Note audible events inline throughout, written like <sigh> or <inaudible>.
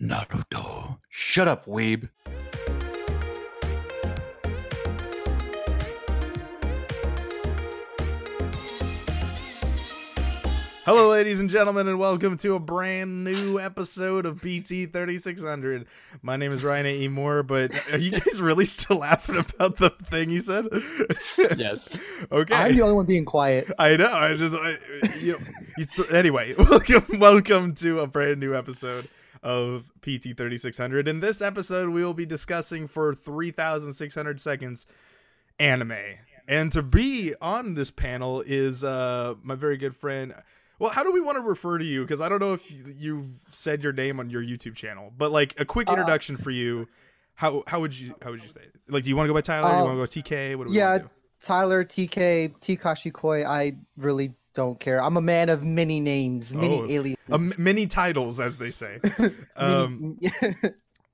Naruto. Shut up, weeb. Hello, ladies and gentlemen, and welcome to a brand new episode of PT 3600. My name is Ryan A. E. Moore, but are you guys really still laughing about the thing you said? Yes. okay. I'm the only one being quiet. I know. I just, I, you know, you st- anyway, <laughs> welcome, welcome to a brand new episode of PT 3600. In this episode, we will be discussing for 3,600 seconds anime. And to be on this panel is uh, my very good friend. Well, how do we want to refer to you? Because I don't know if you- you've said your name on your YouTube channel, but like a quick Uh, introduction for you. How how would you how would you say it? Like, do you want to go by Tyler? do you want to go TK? What do we Yeah? Tyler, TK, Tikashi Koi, I really don't care. I'm a man of many names, many Oh, aliases. Many titles, as they say. <laughs> Um, <laughs>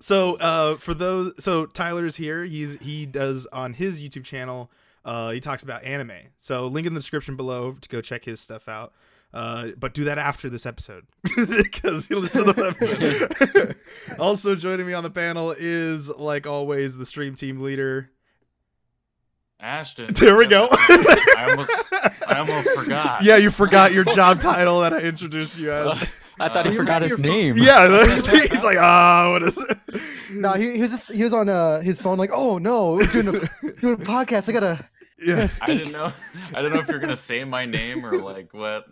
So uh for those so Tyler's here. He's he does on his YouTube channel uh he talks about anime. So link in the description below to go check his stuff out. Uh but do that after this episode <laughs> because you listen to the episode. also joining me on the panel is like always the stream team leader. Ashton. <laughs> There we go. I almost, I almost <laughs> forgot. Yeah, you forgot your job title that I introduced you as. I thought he Uh, forgot his name. yeah, <laughs> he's like, ah, what is it? no, he, he was just, he was on uh, his phone like, oh no, we're doing a, doing a podcast. I gotta, Yeah. gotta I didn't know. I don't know if you're gonna say my name or like what.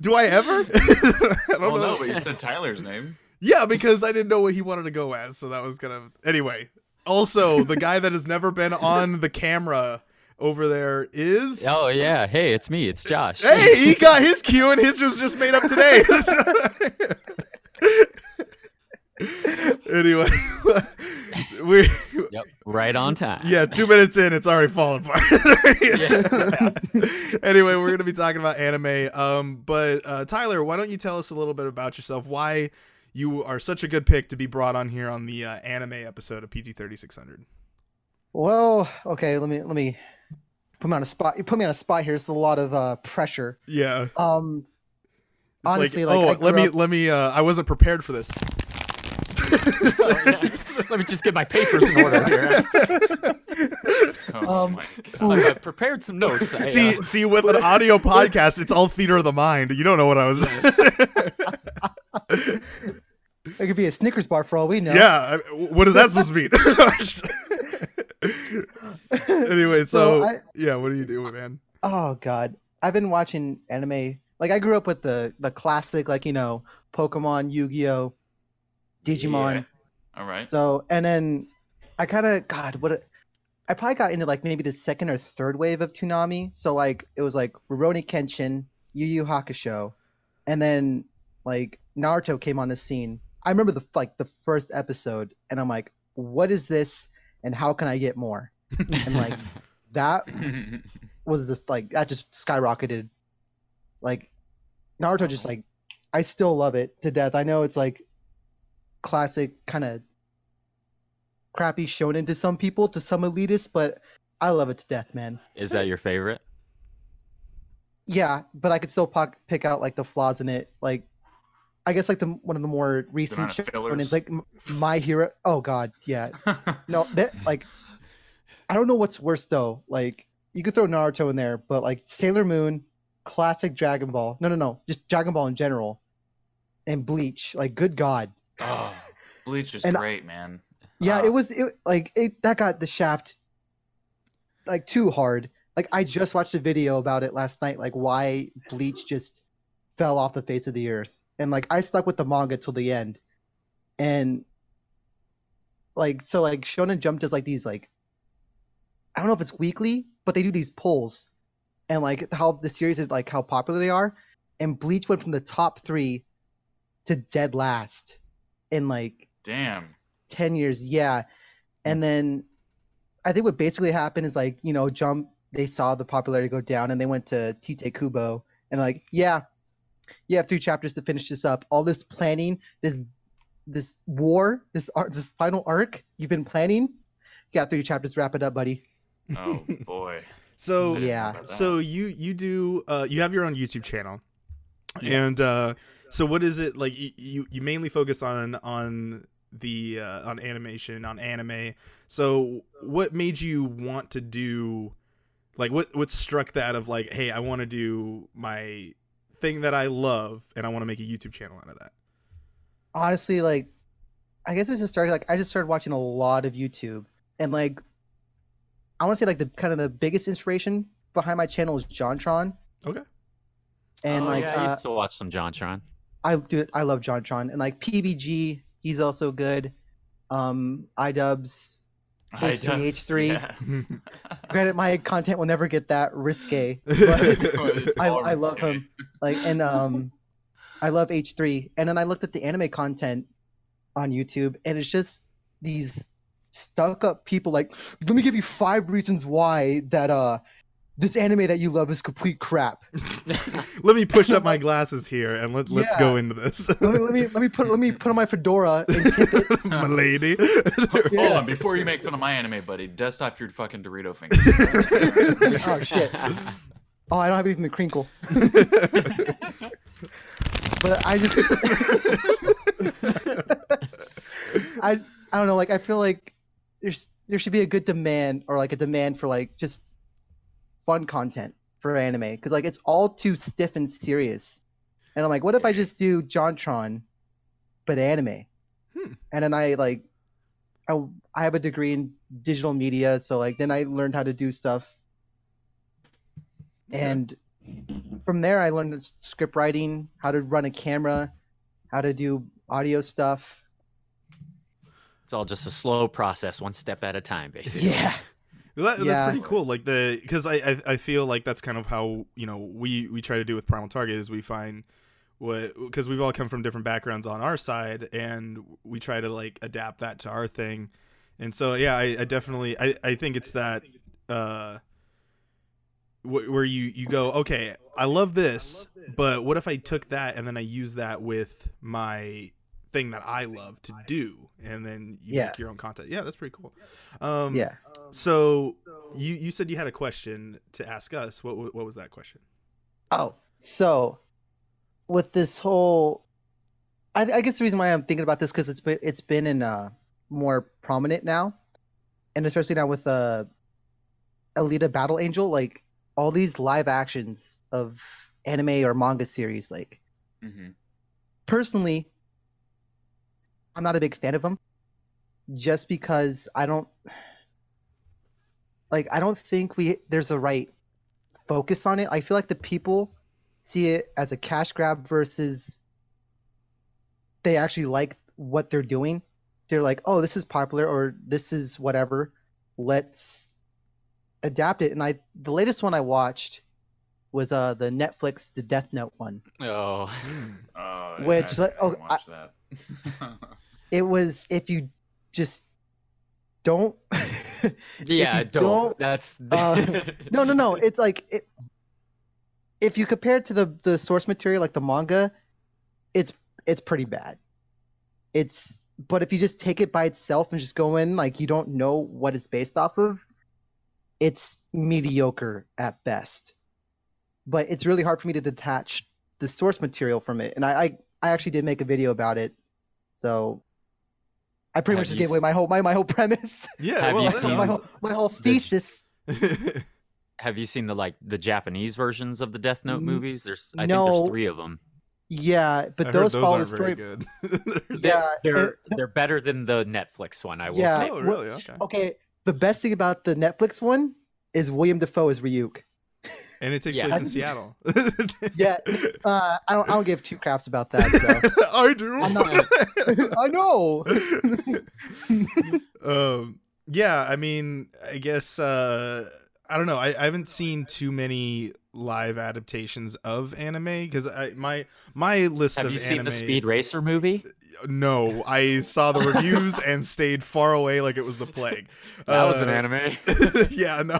Do I ever? I don't well, know. no, but you said Tyler's name. Yeah, because I didn't know what he wanted to go as, so that was kind of anyway. Also, the guy that has never been on the camera over there is Oh yeah. Hey, it's me. It's Josh. Hey, he got his cue and his was just made up today. <laughs> anyway, <laughs> we Yep. Right on time. yeah, two minutes in, it's already falling apart. <laughs> anyway, we're gonna be talking about anime. Um, but uh, Tyler, why don't you tell us a little bit about yourself? Why you are such a good pick to be brought on here on the uh, anime episode of PT thirty six hundred? Well, okay, let me let me put me on a spot. You put me on a spot here. It's a lot of uh, pressure. Yeah. Um, It's honestly, like, like, oh, let grew me up- let me. Uh, I wasn't prepared for this. <laughs> Let me just get my papers in order here. <laughs> Oh Um, my god. I prepared some notes. I, uh, see, see, with an audio <laughs> podcast, it's all theater of the mind. You don't know what I was. It could be a Snickers bar for all we know. Yeah, what is that supposed to mean? <laughs> anyway, so, So I- yeah, what are you doing, man? Oh god, I've been watching anime. Like I grew up with the the classic, like you know, Pokemon, Yu-Gi-Oh, Digimon. Yeah. All right. So and then I kind of God, what a- I probably got into like maybe the second or third wave of Toonami. So like it was like Rurouni Kenshin, Yu Yu Hakusho, and then like Naruto came on the scene. I remember the like the first episode, and I'm like, what is this, and how can I get more? And like <laughs> that <laughs> was just like that just skyrocketed. Like Naruto just like I still love it to death. I know it's like classic kind of crappy shonen to some people, to some elitists, but I love it to death, man. Is that your favorite? Yeah, but I could still pock, pick out like the flaws in it. Like I guess like the one of the more recent shonen is like My Hero. Oh god, yeah. <laughs> No, that like I don't know what's worse though. Like you could throw Naruto in there, but like Sailor Moon, classic Dragon Ball. No, no, no, just Dragon Ball in general, and Bleach. Like, good God. oh, Bleach is <laughs> And- great, man. Yeah, Ah. it was it like it that got the shaft like too hard. Like I just watched a video about it last night, like why Bleach just fell off the face of the earth. And like I stuck with the manga till the end. And like so like Shonen Jump does like these like I don't know if it's weekly, but they do these polls and like how the series is like how popular they are. And Bleach went from the top three to dead last in like Damn. 10 years yeah and then i think what basically happened is like you know jump they saw the popularity go down and they went to tite kubo and like yeah you have three chapters to finish this up all this planning this this war this art this final arc you've been planning you got three chapters wrap it up buddy Oh boy. <laughs> So Yeah. So you you do uh you have your own YouTube channel, Yes. and uh so what is it like? You you, you mainly focus on on the uh, on animation on anime. So what made you want to do? Like what what struck that of like, hey, I want to do my thing that I love and I want to make a YouTube channel out of that? Honestly, like I guess this is starting. like I just started watching a lot of YouTube and like I want to say like the kind of the biggest inspiration behind my channel is JonTron. Okay. And oh, like yeah, I used uh, to watch some JonTron. I do. I love JonTron and like PBG. He's also good. Um, iDubbbz. H3H3. Yeah. <laughs> Granted, my content will never get that risque, <laughs> but <laughs> I, I love him. Like, and um, I love H3. And then I looked at the anime content on YouTube, and it's just these stuck up people. Like, let me give you five reasons why that uh this anime that you love is complete crap <laughs> let me push up my <laughs> glasses here and let let's go into this. let me let me let me put let me put on my fedora and tip it <laughs> my lady. Hold Yeah. on, before you make fun of my anime, buddy, dust off your fucking Dorito fingers. oh shit oh i don't have anything to crinkle but i just I I don't know, like I feel like there's there should be a good demand or like a demand for like just fun content for anime because like it's all too stiff and serious. And I'm like, what if I just do JonTron, but anime? Hmm. And then I like, I I have a degree in digital media, so like then I learned how to do stuff. And from there, I learned script writing, how to run a camera, how to do audio stuff. It's all just a slow process, one step at a time, basically. Yeah. That, Yeah. That's pretty cool. Like the because I, I I feel like that's kind of how you know we we try to do with Primal Target is we find what because we've all come from different backgrounds on our side and we try to like adapt that to our thing. And so yeah, I, I definitely I I think it's that uh wh- where you you go okay I love this but what if I took that and then I use that with my thing that I love to do and then you Yeah. make your own content. Yeah, that's pretty cool. Um Yeah. So you you said you had a question to ask us. What what was that question? Oh, so with this whole, I, I guess the reason why I'm thinking about this because it's been it's been in uh more prominent now, and especially now with uh, Alita Battle Angel, like all these live actions of anime or manga series, like hmm personally, I'm not a big fan of them, just because I don't like I don't think we there's a right focus on it. I feel like the people see it as a cash grab versus they actually like what they're doing. They're like, "Oh, this is popular or this is whatever. Let's adapt it." And I the latest one I watched was uh the Netflix the Death Note one. Oh, Oh, Which, I like, oh, didn't that. <laughs> It was if you just don't <laughs> yeah, don't. don't- That's uh, no <laughs> no no. It's like it, if you compare it to the the source material like the manga it's it's pretty bad. It's but if you just take it by itself and just go in like you don't know what it's based off of it's mediocre at best. But it's really hard for me to detach the source material from it. And i i, I actually did make a video about it. So i pretty Have much just gave away my whole my, my whole premise <laughs> Yeah, Have well, you seen- my whole my whole thesis <laughs> Have you seen the like the Japanese versions of the Death Note movies? There's I think there's three of them. Yeah, but I heard those follow the aren't very story. good. <laughs> Yeah, They're it- they're better than the Netflix one. I will Yeah, say. oh, really? Okay. okay. The best thing about the Netflix one is William Dafoe as Ryuk. And it takes Yeah. place in Seattle. <laughs> Yeah, Uh, I don't. I don't give two craps about that. So <laughs> I do. I'm not- <laughs> I know. um, yeah, I mean, I guess uh, I don't know. I, I haven't seen too many live adaptations of anime because I my my list of Have of you seen anime. the Speed Racer movie? No, I saw the reviews and stayed far away like it was the plague. That was an Uh, anime. yeah, no.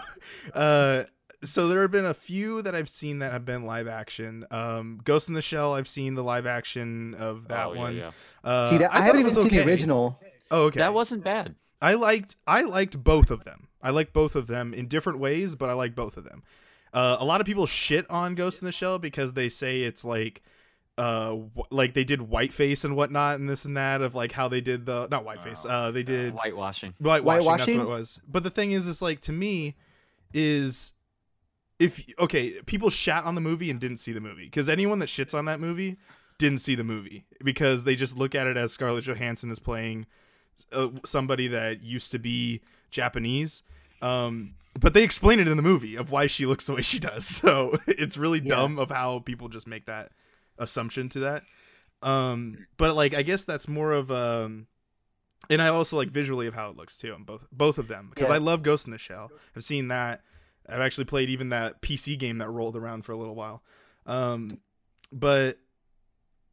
Uh, so there have been a few that I've seen that have been live action. Um, Ghost in the Shell, I've seen the live action of that oh, yeah, one. yeah. Uh, See that? I, thought haven't even was seen the original. Oh, okay. That wasn't bad. I liked I liked both of them. I like both of them in different ways, but I like both of them. Uh, a lot of people shit on Ghost in the Shell because they say it's like uh wh- like they did whiteface and whatnot and this and that of like how they did the not whiteface Oh, uh they did Whitewashing. whitewashing, Whitewashing? that's what it was but the thing is it's like to me is if okay people shat on the movie and didn't see the movie because anyone that shits on that movie didn't see the movie because they just look at it as scarlett johansson is playing uh, somebody that used to be japanese um but they explain it in the movie of why she looks the way she does <laughs> so it's really Yeah. dumb of how people just make that assumption to that um but like i guess that's more of um and I also like visually of how it looks too on both both of them because Yeah. I love Ghost in the Shell. I've seen that. I've actually played even that PC game that rolled around for a little while. Um, but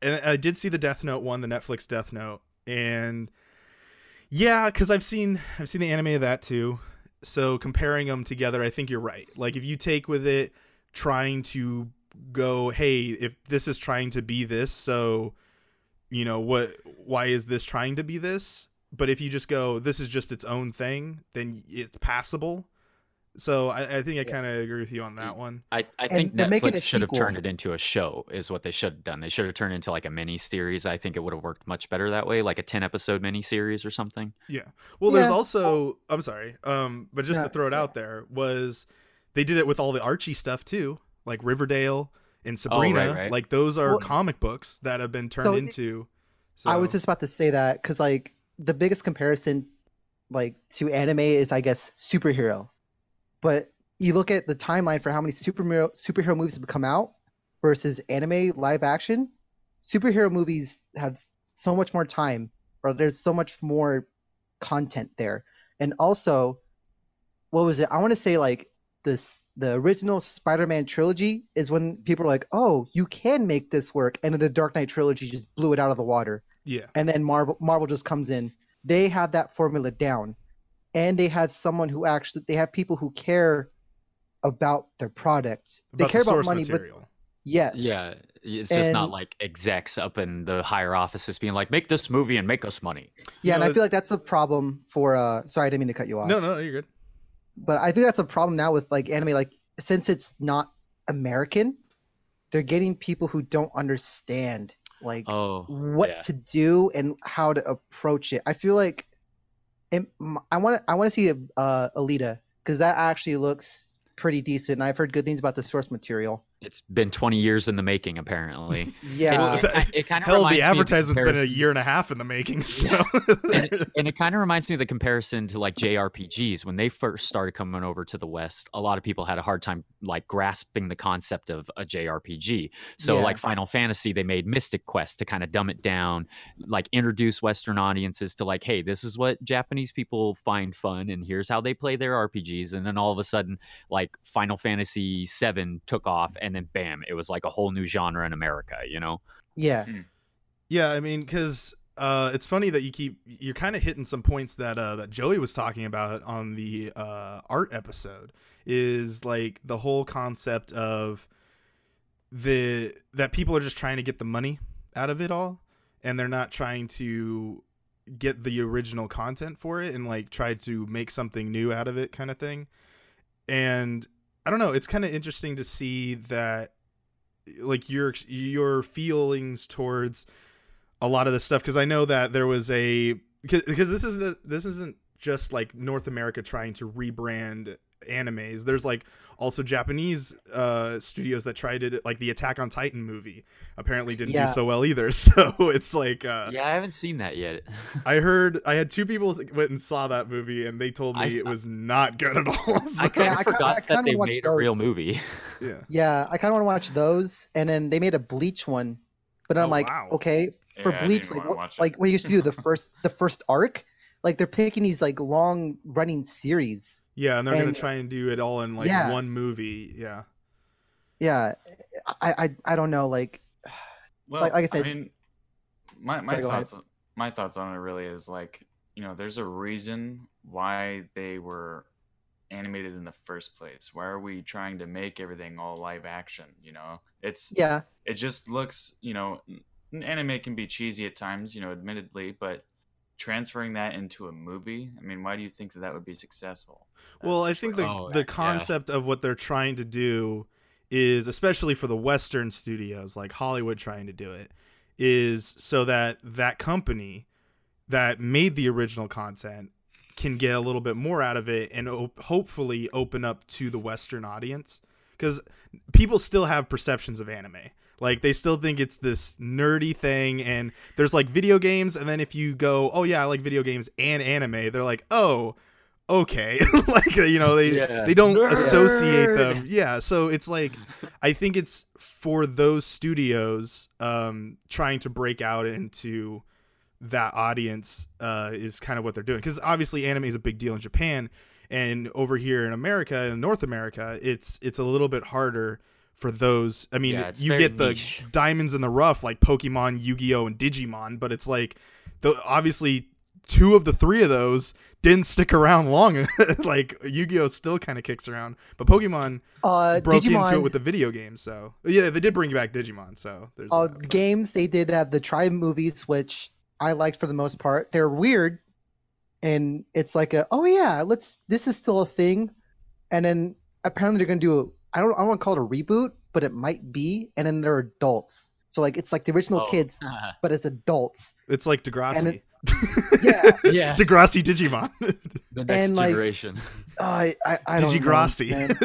and I did see the Death Note one, the Netflix Death Note, and yeah, because I've seen I've seen the anime of that too. So comparing them together, I think you're right. Like if you take with it trying to go, hey, if this is trying to be this, so you know what? Why is this trying to be this? But if you just go, this is just its own thing, then it's passable. So I, I think I kind of agree with you on that one. I, I think they're making Netflix should have turned it into a show, is what they should have done. They should have turned it into like a mini series. I think it would have worked much better that way, like a 10 episode mini series or something. Yeah. Well, there's Yeah. also I'm sorry, um, but just Yeah, to throw it out there was they did it with all the Archie stuff too, like Riverdale and Sabrina. Oh, right, right. Like those are Well- comic books that have been turned So into. So I was just about to say that because like the biggest comparison, like to anime is I guess superhero, but you look at the timeline for how many superhero superhero movies have come out versus anime live action. Superhero movies have so much more time, or there's so much more content there, and also, what was it? I want to say like this the original Spider-Man trilogy is when people are like, "Oh, you can make this work," and then the Dark Knight trilogy just blew it out of the water yeah. and then Marvel Marvel just comes in. They have that formula down, and they have someone who actually they have people who care about their product. They care the about money, material. but yes, Yeah. It's just not like execs up in the higher offices being like, make this movie and make us money. yeah, and know, I feel like that's a problem for. uh Sorry, I didn't mean to cut you off. No, no, you're good. but I think that's a problem now with like anime. Like since it's not American, they're getting people who don't understand like Oh. what yeah. to do and how to approach it. I feel like it, I want to I want to see uh, Alita because that actually looks pretty decent. And I've heard good things about the source material. It's been 20 years in the making, apparently. <laughs> Yeah, it, it, it kind of Hell, the advertisement's been a year and a half in the making. So and it, <laughs> and it kind of reminds me of the comparison to like JRPGs when they first started coming over to the West. A lot of people had a hard time like grasping the concept of a JRPG. So Yeah. like Final Fantasy, they made Mystic Quest to kind of dumb it down, like introduce Western audiences to like, hey, this is what Japanese people find fun, and here's how they play their RPGs. And then all of a sudden, like Final Fantasy VII took off, and then bam, it was like a whole new genre in America. You know? yeah, Yeah, I mean, because uh, it's funny that you keep you're kind of hitting some points that uh, that Joey was talking about on the uh, art episode. Is like the whole concept of the that people are just trying to get the money out of it all, and they're not trying to get the original content for it and like try to make something new out of it, kind of thing. And I don't know, it's kind of interesting to see that like your your feelings towards a lot of this stuff because I know that there was a because, this isn't a, this isn't just like North America trying to rebrand animes. There's like also Japanese uh studios that tried it like the Attack on Titan movie apparently didn't Yeah. do so well either. <laughs> So it's like uh yeah, I haven't seen that yet. I heard I had two people went and saw that movie and they told me I- it was not good at all. <laughs> So, I kind Yeah, of I forgot I that they watched made a real movie. <laughs> yeah. yeah. I kind of want to watch those, and then they made a Bleach one, but I'm Oh, like, wow. okay, for Yeah, Bleach, like wanna what, like what you used to do the first the first arc, like they're picking these like long running series. Yeah, and they're gonna try and do it all in like Yeah. one movie. Yeah. Yeah, I I I don't know, like Well, Like- like I said- mean, my my Sorry, thoughts my thoughts on it really is like you know, there's a reason why they were animated in the first place. Why are we trying to make everything all live action? You know, it's yeah, it just looks you know, anime can be cheesy at times, you know, admittedly, but transferring that into a movie, I mean, why do you think that that would be successful? That's Well, I think the Oh, the yeah. concept of what they're trying to do is especially for the western studios like Hollywood trying to do it is so that that company that made the original content can get a little bit more out of it and op- hopefully open up to the western audience cuz people still have perceptions of anime like they still think it's this nerdy thing and there's like video games and then if you go oh yeah I like video games and anime they're like oh okay <laughs> like you know they Yeah. they don't Nerd. associate them yeah so it's like i think it's for those studios um trying to break out into that audience uh is kind of what they're doing because obviously anime is a big deal in japan and over here in america in north america it's it's a little bit harder for those i mean Yeah, you get the niche. diamonds in the rough like pokemon yu-gi-oh and digimon but it's like the obviously two of the three of those didn't stick around long <laughs> like yu-gi-oh still kind of kicks around but pokemon Uh, broke Digimon, into it with the video game so yeah they did bring you back digimon so there's uh, that, games they did have the Tribe movies, which I liked for the most part. They're weird, and it's like a oh yeah, let's this is still a thing, and then apparently they're gonna do a I don't I don't want to call it a reboot, but it might be, and then they're adults. So like it's like the original Oh. kids, <laughs> but it's adults. it's like degrassi and it- <laughs> Yeah, yeah. degrassi digimon <laughs> The next and, like, generation. Oh, I I, I don't know, digigrassi man.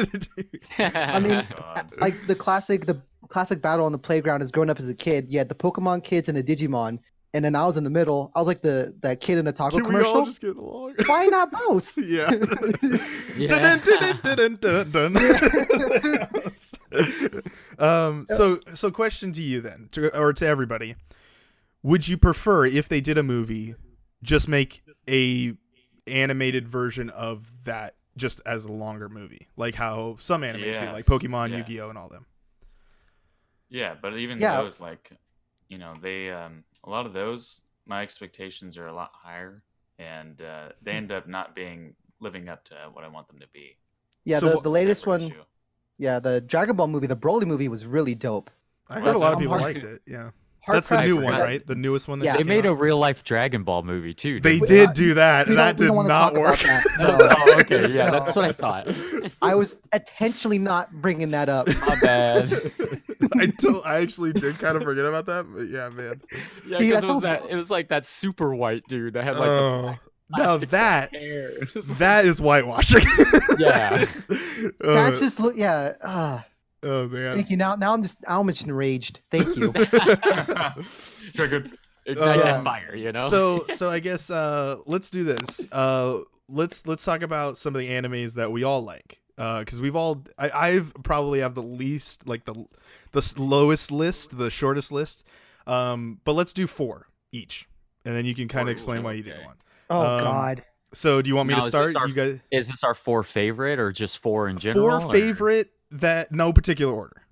I mean, God. like the classic the classic battle on the playground is growing up as a kid. You had the Pokemon kids and the Digimon, and then I was in the middle. I was like the that kid in the taco can we all commercial. just get along Why not <laughs> both? yeah <laughs> Yeah. Dun, dun, dun, dun, dun, dun. <laughs> um so so question to you then to, or to everybody would you prefer if they did a movie just make a animated version of that just as a longer movie like how some animes do like pokemon yeah. yu-gi-oh and all them Yeah, but even Yeah. those, like, you know, they um, a lot of those, my expectations are a lot higher, and uh, they end up not being living up to what I want them to be. Yeah, So the, the latest one, issue. yeah, the Dragon Ball movie, the Broly movie was really dope. i heard a lot of people liked it yeah Hard that's the new one forget- right the newest one that Yeah. They came made a real life Dragon Ball movie too. they didn't did uh, do that We that did don't want to not talk work that. No. <laughs> oh, okay, yeah, No. that's what I thought. <laughs> I was intentionally not bringing that up. My bad. <laughs> I actually did kind of forget about that, but yeah, man. Yeah, because it was all- that. It was like that super white dude that had like Oh, the now that hair. It was like- that is whitewashing. Yeah. Uh, That's just look. Yeah. Uh, Oh man. thank you. Now, now I'm just I'm just enraged. Thank you. <laughs> Triggered. ignite Uh, that fire, you know. So so I guess uh let's do this. Uh let's let's talk about some of the animes that we all like. Uh because we've all I, I've probably have the least like the the lowest list, the shortest list. Um but let's do four each. And then you can kind of explain each, why you didn't okay. want. Oh Um, God. So do you want me Now, to start? our- You guys is this our four favorite or just four in general? four or- favorite that no particular order.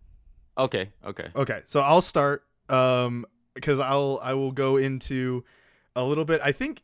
Okay, okay. Okay, so I'll start um because I'll I will go into a little bit. I think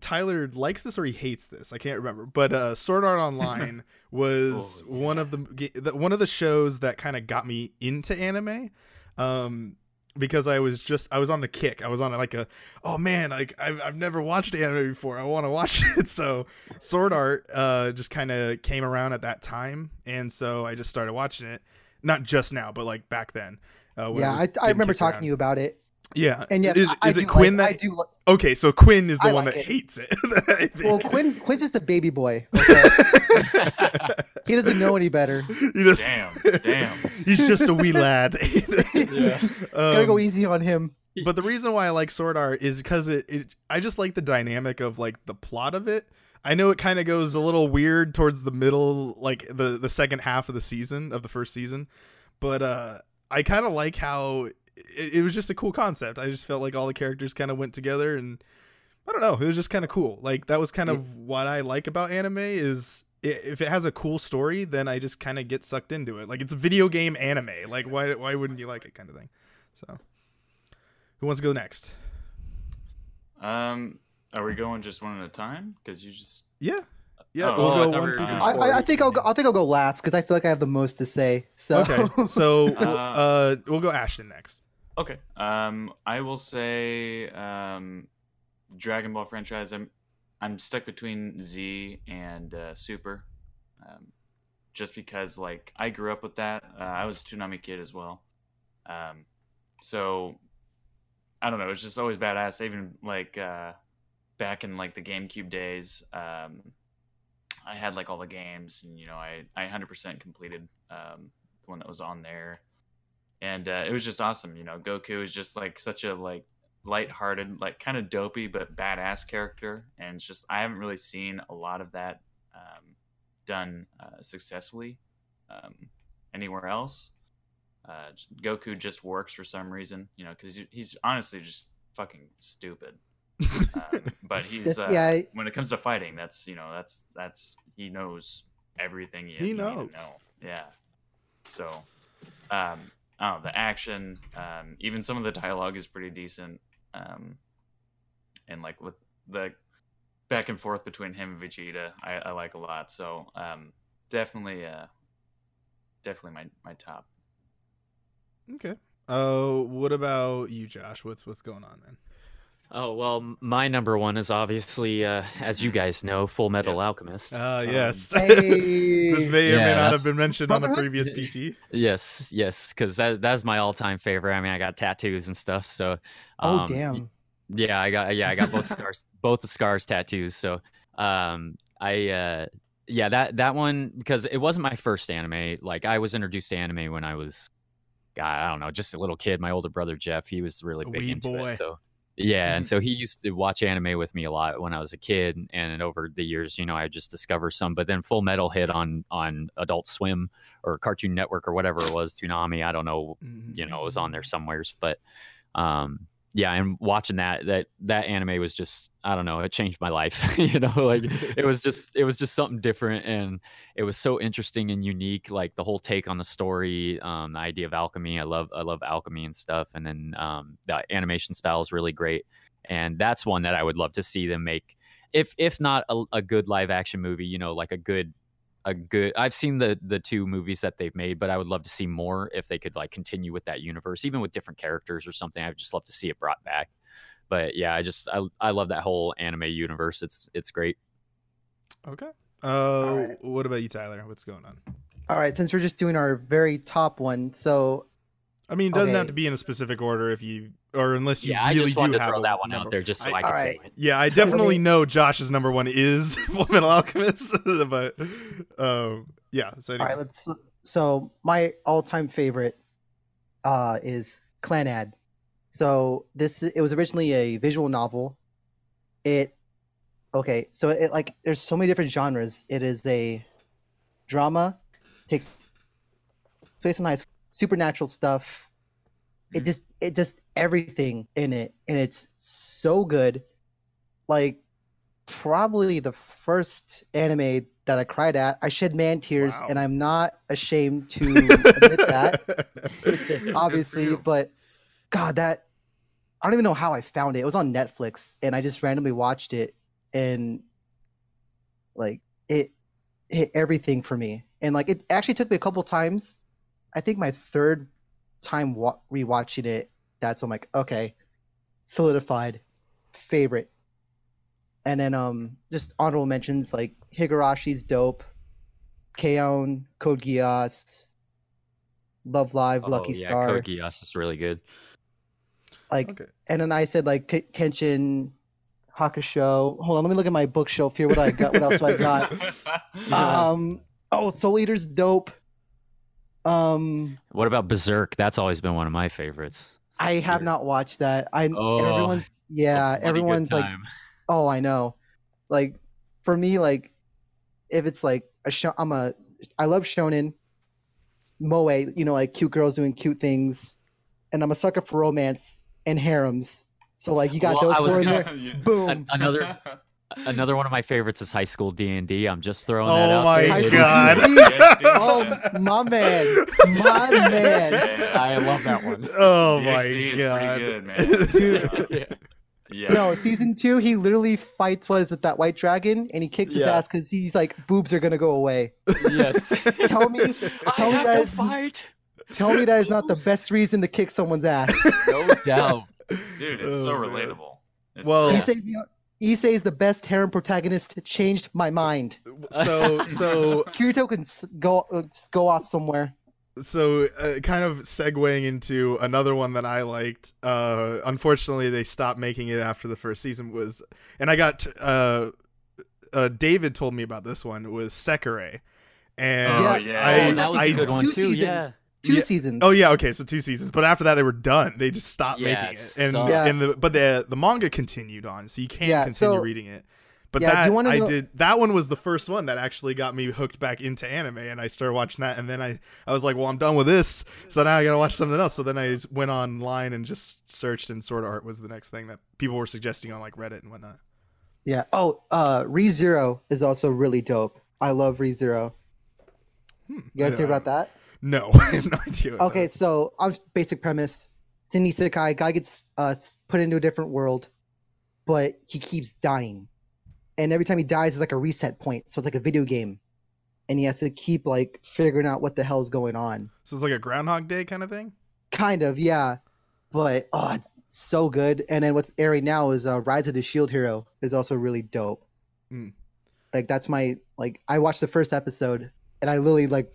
Tyler likes this or he hates this. I can't remember. But uh Sword Art Online <laughs> was Oh, one of the one of the shows that kind of got me into anime. Um because I was just I was on the kick. I was on like a oh man, like I've I've never watched anime before. I want to watch <laughs> it. So Sword Art uh just kind of came around at that time and so I just started watching it. Not just now, but like back then. Uh, Yeah, was I, I remember talking around. to you about it. Yeah, And yes, is, I, I is do it Quinn like, that? I do. li- Okay, so Quinn is the I one like that it. hates it. <laughs> Well, <laughs> Quinn Quinn's just a baby boy. <laughs> Okay? he doesn't know any better. you just Damn. Damn. he's just a wee lad. Yeah. Gotta go Um, easy on him. but the reason why I like Sword Art is because it, it I just like the dynamic of like the plot of it. I know it kind of goes a little weird towards the middle, like the the second half of the season of the first season, but uh, I kind of like how it, it was just a cool concept. I just felt like all the characters kind of went together, and I don't know, it was just kind of cool. Like that was kind of what I like about anime is i- if it has a cool story, then I just kind of get sucked into it. Like it's a video game anime. Like why why wouldn't you like it, kind of thing. So, who wants to go next? Um, are we going just one at a time? Because you just Yeah. Yeah, Oh, we'll oh, go thought one, we two, were three, doing I, four. I, I think I'll go, I think I'll go last because I feel like I have the most to say. So Okay, so <laughs> Uh, uh, we'll go Ashton next. Okay. Um, I will say um, Dragon Ball franchise. I'm I'm stuck between Z and uh, Super. Um, just because like I grew up with that. Uh, I was a Toonami kid as well, um, so I don't know. It's just always badass. Even like uh, back in like the GameCube days, um, I had like all the games, and you know, I I hundred percent completed um, the one that was on there, and uh, it was just awesome. You know, Goku is just like such a like light-hearted, like kind of dopey but badass character, and it's just I haven't really seen a lot of that um, done uh, successfully um, anywhere else. Uh, Goku just works for some reason, you know, because he's honestly just fucking stupid. um, <laughs> but he's This- uh, yeah, I- when it comes to fighting, that's you know that's that's he knows everything you He knows. know. Yeah. So, um, I the action, um, even some of the dialogue is pretty decent, um, and like with the back and forth between him and Vegeta, I, I like a lot. So, um, definitely, uh, definitely my my top. Okay. Uh, what about you, Josh? What's what's going on, man? Oh well, my number one is obviously, uh, as you guys know, Full Metal Alchemist. Uh, Um, yes. <laughs> Hey. this may or may not have been mentioned on the previous PT. Yes, yes, because that that's my all-time favorite. I mean, I got tattoos and stuff, so. Oh um, damn. Yeah, I got yeah, I got both <laughs> scars, both the scars tattoos. So, um, I uh, yeah, that that one because it wasn't my first anime. Like I was introduced to anime when I was, God, I don't know, just a little kid. My older brother Jeff, he was really big wee into boy. it. So. Yeah, and Mhm. so he used to watch anime with me a lot when I was a kid, and over the years, you know, I just discovered some. But then Full Metal hit on on Adult Swim or Cartoon Network or whatever it was, Toonami. I don't know you know it was on there somewheres but um yeah and watching that that that anime was just i don't know it changed my life <laughs> you know like <laughs> it was just it was just something different and it was so interesting and unique like the whole take on the story um the idea of alchemy i love i love alchemy and stuff and then um the animation style is really great and that's one that i would love to see them make if if not a, a good live action movie you know like a good a good I've seen the the two movies that they've made, but I would love to see more if they could like continue with that universe, even with different characters or something. I'd just love to see it brought back. But yeah, I just I, I love that whole anime universe. It's it's great. Okay. Uh, right. what about you, Tyler? What's going on? All right, since we're just doing our very top one, so I mean, it doesn't have to be in a specific order if you, or unless you yeah, I really just do wanted to have throw that one number. out there just so I- I, could Alright. say it. Yeah, I definitely <laughs> me- know Josh's number one is <laughs> Fullmetal Alchemist, <laughs> but um, yeah. So anyway. right, let's. So my all-time favorite uh, is Clannad. So this it was originally a visual novel. It okay, so it like there's so many different genres. It is a drama, takes place in high school, supernatural stuff. It Mhm. just it just everything in it, and it's so good. Like probably the first anime that I cried at. I shed man tears, Wow. and I'm not ashamed <laughs> to admit that obviously, but God, that I don't even know how I found it. It was on Netflix, and I just randomly watched it, and like it hit everything for me. And like it actually took me a couple times. I think my third time wa- rewatching it, that's I'm like, okay, solidified, favorite. And then um, just honorable mentions like Higurashi's dope, Kanon, Code Geass, Love Live, Lucky oh, yeah, Star. Code Geass is really good. Like, okay. and then I said like K- Kenshin, Hakusho. Hold on, let me look at my bookshelf here. What I got? What else do I got? <laughs> Um, oh, Soul Eater's dope. Um, What about Berserk? That's always been one of my favorites. I have Sure. not watched that. I Oh, everyone's yeah, A bloody good everyone's like, oh, I know. Like for me, like if it's like a show, I'm a I love shonen, moe. You know, like cute girls doing cute things, and I'm a sucker for romance and harems. So like you got Well, those four in there. Yeah. <laughs> Boom. Another another one of my favorites is High School D and D. I'm just throwing that Oh out my there. High It God. DxD. <laughs> Yes, dude. Oh my man, my <laughs> man. I love that one. Oh DxD my is god, pretty good, man. <laughs> Dude. Yeah. Yeah. No, season two, he literally fights what is it, that white dragon, and he kicks his Yeah. ass because he's like, boobs are gonna go away. Yes. Tell me, I tell me have to fight. tell me that is not the best reason to kick someone's ass. No doubt. Dude, it's oh, so Oh, man. relatable. It's Well- he saved me. Issei is the best harem protagonist. Changed my mind. So so <laughs> Kirito can go uh, go off somewhere. so uh, kind of segueing into another one that I liked. Uh, unfortunately, they stopped making it after the first season was, and I got uh, uh, David told me about this one was Sekirei, and Oh, Yeah. yeah. I, Oh, that was a I good one. too, seasons. yeah. Two Yeah. seasons. Oh yeah, okay, so two seasons, but after that they were done. They just stopped Yeah, making it it, and. Yeah. and the but the the manga continued on, so you can Yeah, continue so- reading it. But Yeah, that you I know- did that one was the first one that actually got me hooked back into anime, and I started watching that, and then I I was like, well, I'm done with this, so now I gotta watch something else. So then I went online and just searched, and Sword Art was the next thing that people were suggesting on like Reddit and whatnot. Yeah. Oh, uh, ReZero is also really dope. I love ReZero. Hmm. You guys hear about that? No, <laughs> I have no idea. what Okay, that- so I'm just basic premise. It's an isekai. Guy gets uh put into a different world, but he keeps dying, and every time he dies is like a reset point. So it's like a video game, and he has to keep like figuring out what the hell's going on. so it's like a Groundhog Day kind of thing. Kind of, yeah. But oh, it's so good. And then what's airing now is uh, Rise of the Shield Hero is also really dope. Mm. Like that's my like I watched the first episode and I literally like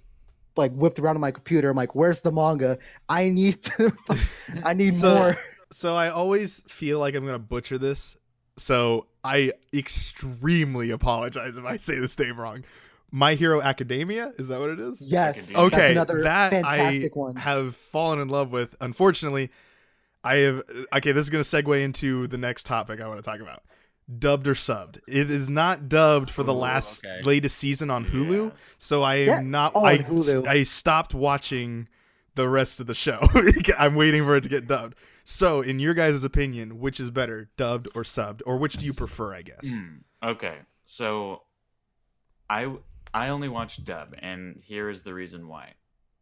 like whipped around on my computer. I'm like, where's the manga? I need to <laughs> I need So- more. So I always feel like I'm gonna butcher this. So I extremely apologize if I say this name wrong. My Hero Academia is that what it is? Yes. Okay, That's another that fantastic I one. have fallen in love with. Unfortunately, I have. Okay, this is gonna segue into the next topic I want to talk about. Dubbed or subbed? It is not dubbed for the Ooh, last okay. latest season on Hulu, Yes. so I am Yeah. not. Oh, I Hulu. I stopped watching the rest of the show. <laughs> I'm waiting for it to get dubbed. So, in your guys' opinion, which is better, dubbed or subbed, or which do you prefer? I guess. Hmm, okay, so I I only watch dub, and here is the reason why.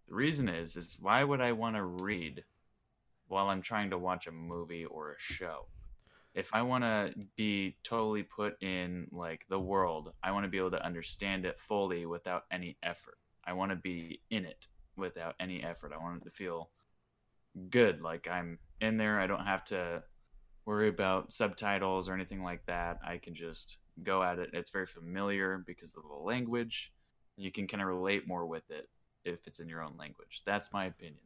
The reason is is why would I want to read while I'm trying to watch a movie or a show? If I want to be totally put in like the world, I want to be able to understand it fully without any effort. I want to be in it without any effort. I want it to feel good, like I'm in there. I don't have to worry about subtitles or anything like that. I can just go at it. It's very familiar because of the language. You can kind of relate more with it if it's in your own language. That's my opinion.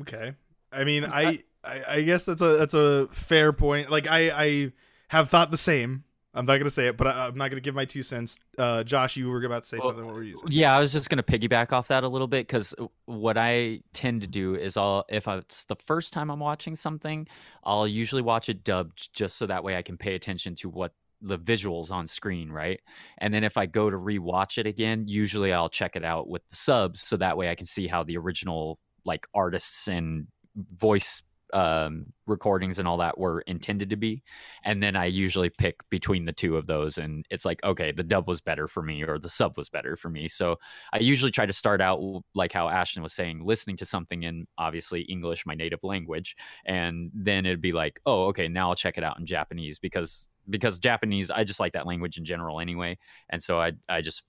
Okay. I mean, I, I I guess that's a that's a fair point. Like I I have thought the same. I'm not gonna say it, but I, I'm not gonna give my two cents. Uh, Josh, you were about to say Well, something. What were you? saying? Yeah, I was just gonna piggyback off that a little bit because what I tend to do is I'll if I, it's the first time I'm watching something, I'll usually watch it dubbed just so that way I can pay attention to what the visuals on screen, right? And then if I go to rewatch it again, usually I'll check it out with the subs so that way I can see how the original like artists and voice um recordings and all that were intended to be. And then i usually pick between the two of those and it's like okay the dub was better for me or the sub was better for me. So i usually try to start out like how ashton was saying listening to something in obviously english my native language and then it'd be like oh okay now i'll check it out in japanese because because japanese i just like that language in general anyway. And so i i just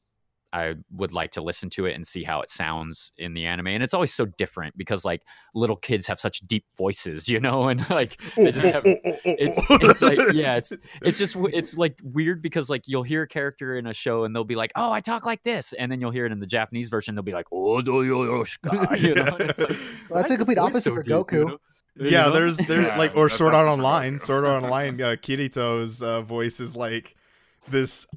I would like to listen to it and see how it sounds in the anime. And it's always so different because like little kids have such deep voices, you know, <laughs> and like they just have it's it's like yeah, it's it's just it's like weird because like you'll hear a character in a show and they'll be like, "Oh, I talk like this." And then you'll hear it in the Japanese version, they'll be like, "Oh, do yo yo <laughs> you know. And it's like, Well, that's why the complete opposite so for deep, you Goku. know? You yeah, know? there's there Yeah, like or that's Sword Art Online. Goku. Sword Art Online. Uh, Kirito's uh, voice is like this,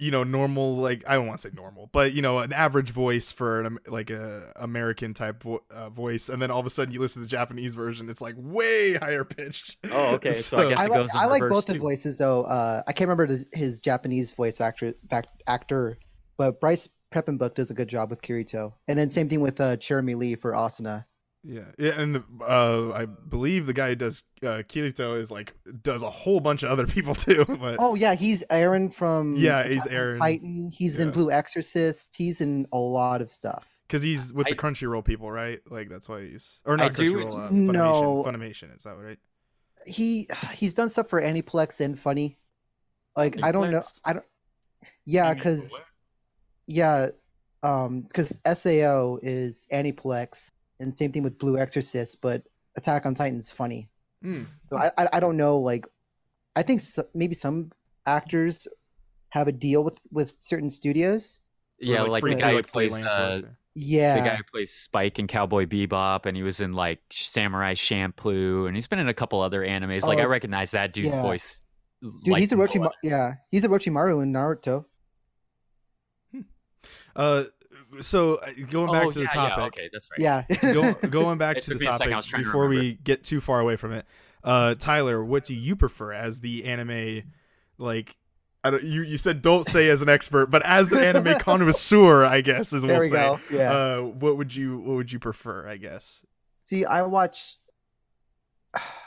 you know, normal. Like I don't want to say normal, but you know, an average voice for an like a American type vo- uh, voice, and then all of a sudden you listen to the Japanese version, it's like way higher pitched. Oh, okay. So, I <laughs> guess I it like in I like reverse, both the voices though. Uh, I can't remember his, his Japanese voice actor fact, actor, but Bryce Papenbrook does a good job with Kirito. And then same thing with uh, Cherami Leigh for Asuna. Yeah, yeah, and uh, I believe the guy who does uh, Kirito is like does a whole bunch of other <laughs> people too. But Oh yeah, he's Eren from Yeah, he's Attack on Eren. Titan. He's in Blue Exorcist. He's in a lot of stuff. because he's with the I- Crunchyroll people, right? Like that's why he's or I not do- Crunchyroll. Uh, No. Funimation. Funimation is that right? He he's done stuff for Aniplex and Funi. Like I don't know. I don't. Yeah, because yeah, um, because SAO is Aniplex, and same thing with Blue Exorcist, but Attack on Titan's Funi. Mm. So I, I I don't know like, I think so, maybe some actors have a deal with with certain studios. Yeah, like, free- the guy who like plays uh. Yeah. the guy who plays Spike in Cowboy Bebop, and he was in like Samurai Champloo, and he's been in a couple other animes. Like I Oh, recognize that dude's yeah. voice. Dude, he's a Orochimaru. Yeah, he's a Orochimaru in Naruto. Uh, so uh, going back oh, to the yeah, topic. Yeah, okay, that's right. Yeah. <laughs> Go, <laughs> going back to the took me a second, topic I was trying to before we get too far away from it. Uh, Tyler, what do you prefer as the anime? Like, I don't. You you said don't say as an expert, but as an anime <laughs> connoisseur, I guess is what there we'll we say. go. Yeah. Uh, what would you what would you prefer? I guess. See, I watch.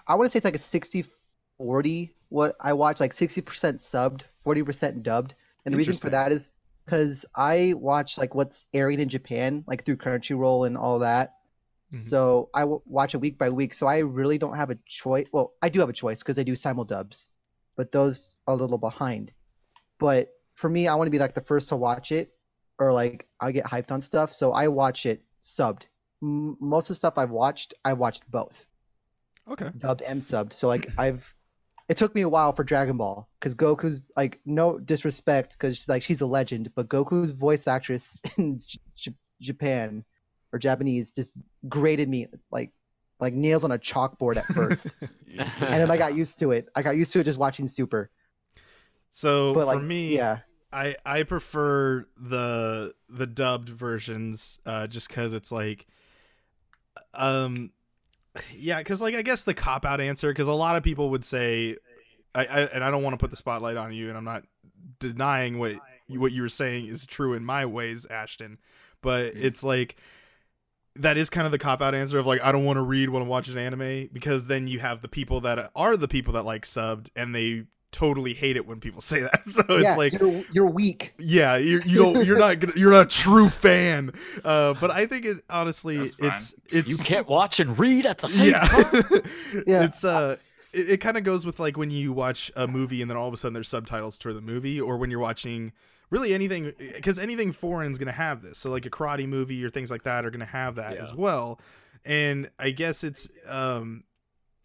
I want to say it's like a 60 40. What I watch, like 60% subbed, 40% dubbed. And the reason for that is because I watch like what's airing in Japan, like through Crunchyroll and all that. Mhm. So I w- watch it week by week. So I really don't have a choice. Well, I do have a choice because I do simuldubs, but those are a little behind. But for me, I want to be like the first to watch it, or like I get hyped on stuff. So I watch it subbed. M- most of the stuff I've watched, I watched both Okay. dubbed and subbed. So like I've, it took me a while for Dragon Ball because Goku's like no disrespect because like she's a legend, but Goku's voice actress <laughs> in J- J- Japan or Japanese just grated me like like nails on a chalkboard at first, <laughs> and then I got used to it. I got used to it just watching Super. So But like for me, yeah, I I prefer the the dubbed versions uh just cuz it's like um yeah cuz like I guess the cop out answer cuz a lot of people would say I, I and I don't want to put the spotlight on you and I'm not denying what what you were saying is true in my ways Ashton but mm-hmm. it's like that is kind of the cop out answer of like I don't want to read when I'm watching anime because then you have the people that are the people that like subbed and they totally hate it when people say that <laughs> so it's yeah, like you're you're weak. yeah, you you don't you're not gonna, you're not a true fan. Uh, but I think it honestly it's it's You can't watch and read at the <laughs> same yeah. time. <laughs> Yeah. It's uh it, it kind of goes with like when you watch a movie and then all of a sudden there's subtitles to the movie or when you're watching really anything because anything foreign is going to have this. So like a karate movie or things like that are going to have that Yeah. as well. And I guess it's um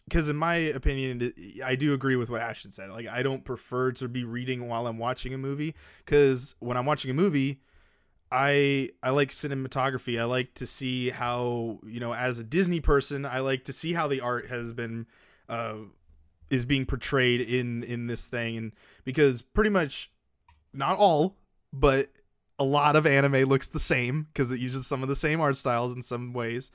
because in my opinion i do agree with what ashton said. Like i don't prefer to be reading while i'm watching a movie because when i'm watching a movie i i like cinematography. I like to see how you know as a disney person i like to see how the art has been uh is being portrayed in in this thing. And because pretty much not all but a lot of anime looks the same because it uses some of the same art styles in some ways.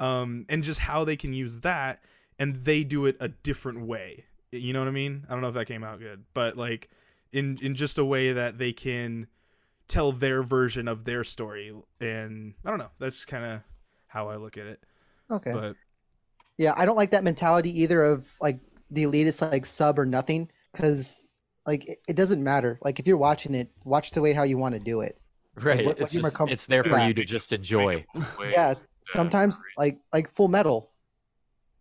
Um and just how they can use that and they do it a different way. You know what I mean? I don't know if that came out good, but like in in just a way that they can tell their version of their story and I don't know. That's kind of how I look at it. Okay. But Yeah, I don't like that mentality either of like the elitist like sub or nothing because like it, it doesn't matter. Like if you're watching it, watch the way how you want to do it. Right. what- it's what just com- it's there for Yeah. you to just enjoy. Yeah, sometimes like like Full Metal,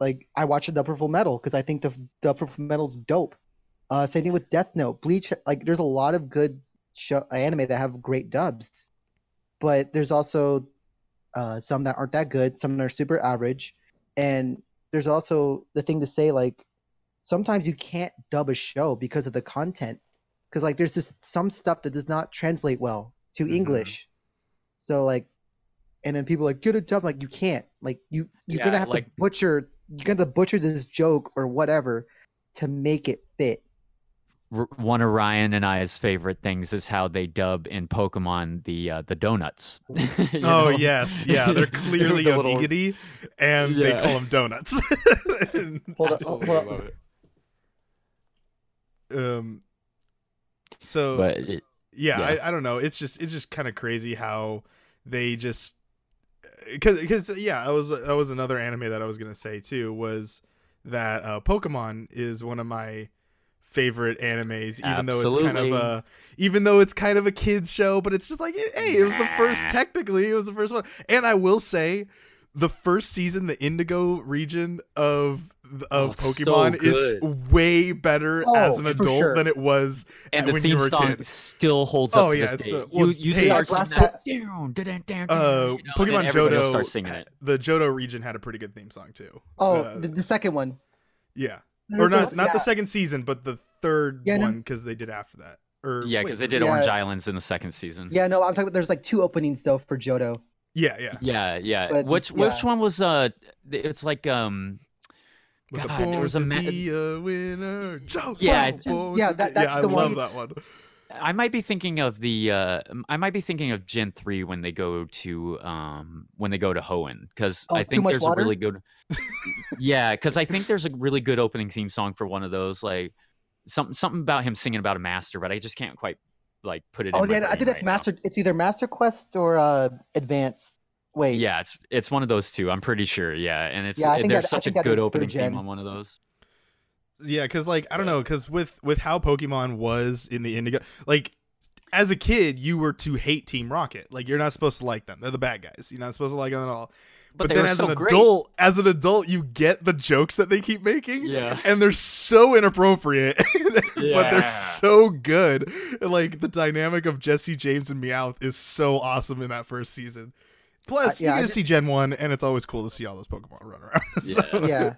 like I watch the Full Metal because I think the for Full Metal's dope. Uh, same thing with Death Note, Bleach. Like there's a lot of good show anime that have great dubs, but there's also uh, some that aren't that good. Some that are super average, and there's also the thing to say like sometimes you can't dub a show because of the content because like there's just some stuff that does not translate well to Mhm. English. So like, and then people are like get a dub. Like you can't. Like you you're Yeah, gonna have like- to butcher. You're gonna butcher this joke or whatever to make it fit. One of Ryan and I's favorite things is how they dub in Pokemon the uh, the donuts. <laughs> Oh know? yes, yeah, they're <laughs> clearly The little- onigiri, and they call them donuts. <laughs> Hold on, Absolutely hold on. love it. um, so But it, yeah, Yeah. I, I don't know it's just it's just kind of crazy how they just because because yeah that was that was another anime that i was gonna say too was that uh pokemon is one of my favorite animes even though it's kind of a even though it's kind of a kids show but it's just like hey it was the first technically it was the first one. And i will say the first season the indigo region of of Oh, so pokemon is way better Oh, as an adult sure. than it was and the when you theme were a song kid. still holds Oh, up to yeah, this day. the- well, you you hey, start singing time- that, down, down, down, uh you know, Pokemon everybody Johto starts singing it. the Johto region had a pretty good theme song too. Oh, Uh, the, the second one. yeah. or not There's- not the second season, but the third Yeah, one because they did after that. Or Yeah, because they did Yeah. Orange Islands in the second season. Yeah, no, I'm talking about there's like two openings though for Johto. Yeah, yeah. Yeah, yeah. But, which yeah. which one was uh? It's like um. With God, the there born was a to ma- be a winner. Joe, Yeah, Joe, yeah, that- that's yeah, I the love one. that one. I might be thinking of the uh I might be thinking of Gen 3 when they go to um when they go to Hoenn cuz Oh, I think there's Water? a really good Yeah, cuz I think there's a really good opening theme song for one of those like something something about him singing about a master but I just can't quite like put it Oh in my yeah, I think that's right now. Master. It's either Master Quest or uh Advanced. Wait. Yeah, it's it's one of those two. I'm pretty sure. Yeah, and it's Yeah, I think there's that- such a good opening gen. theme on one of those. Yeah, because like I don't know, because with with how Pokemon was in the Indigo, like as a kid, you were to hate Team Rocket. Like you're not supposed to like them; they're the bad guys. You're not supposed to like them at all. But, But, then as so an great. adult, as an adult, you get the jokes that they keep making. Yeah. and they're so inappropriate, <laughs> but they're so good. Like the dynamic of Jessie James and Meowth is so awesome in that first season. Plus, Uh, yeah, you I get to ju- see Gen One, and it's always cool to see all those Pokemon run around. <laughs> So- Yeah.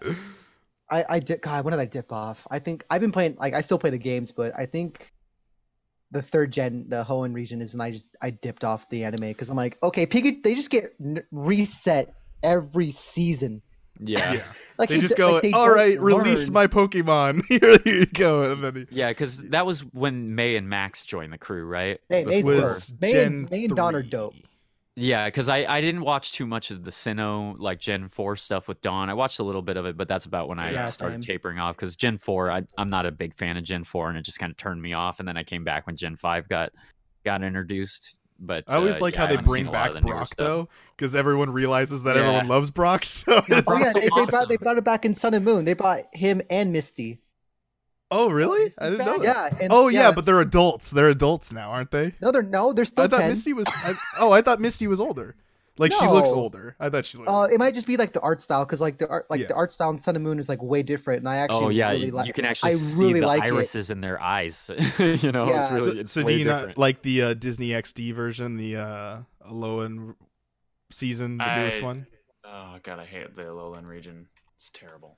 I I did. God, when did I dip off? I think I've been playing. Like I still play the games, but I think the third gen, the Hoenn region, is and I just I dipped off the anime because I'm like, okay, Pikachu. They just get n- reset every season. Yeah. yeah. <laughs> Like They he just d- go, like, they all don't release my Pokemon. <laughs> Here you go. And then he Yeah, because that was when May and Max joined the crew, right? Hey, May's Before- was. May and, May and Dawn are dope. Yeah, because I, I didn't watch too much of the Sinnoh like Gen four stuff with Dawn. I watched a little bit of it, but that's about when I Yeah, started same. tapering off. Because Gen four, I, I'm not a big fan of Gen four, and it just kind of turned me off. And then I came back when Gen five got got introduced. But I always uh, like yeah, how they bring seen a lot back the Brock though, because everyone realizes that Yeah. everyone loves Brock. So Yeah, Oh yeah, so they, they brought they brought it back in Sun and Moon. They brought him and Misty. oh really? Misty's I didn't know that. Yeah. And, Oh yeah, but they're adults. They're adults now, aren't they? no, they're no, they're still I thought ten. Misty was. I, oh, I thought Misty was older. Like she looks older. I thought she looks. Uh, it might just be like the art style, because like the art, like Yeah. the art style in Sun and Moon is like way different, and I actually Oh yeah, really you, like. you can actually I see really the like it. irises in their eyes. <laughs> you know, Yeah. it's really so it's so do you different. not like the uh, Disney XD version, the uh, Alolan season, the newest I- one? Oh god, I hate the Alolan region. It's terrible.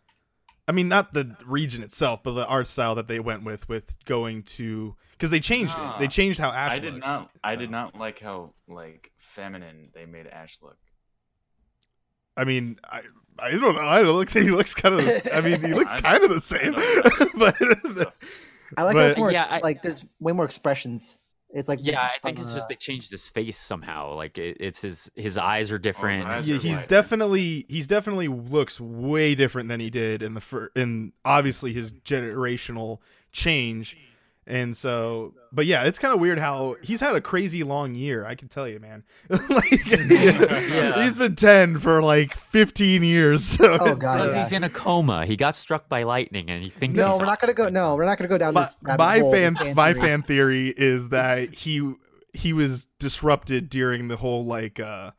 I mean, not the region itself, but the art style that they went with, with going to because they changed it. They Ah. changed how Ash I did looks, not. I did not like how like feminine they made Ash look. I mean, I I don't know. I don't look. <laughs> He looks kind of. I mean, he <laughs> looks kind of the same, I <laughs> but I like how it's more Yeah, I- like there's way more expressions. It's like Yeah, I <laughs> think it's just they changed his face somehow. Like it, it's his his eyes are oh, different. eyes yeah, are he's white. definitely he's definitely looks way different than he did in the fir- in obviously his generational change. And so, but yeah, it's kind of weird how he's had a crazy long year. I can tell you, man. <laughs> like, <laughs> Yeah. <laughs> he's been ten for like fifteen years. So Oh, God, yeah. he's in a coma. He got struck by lightning, and he thinks No, he's we're not gonna go. No, we're not gonna go down my, this. rabbit my hole fan, my theory. fan theory is that he he was disrupted during the whole like uh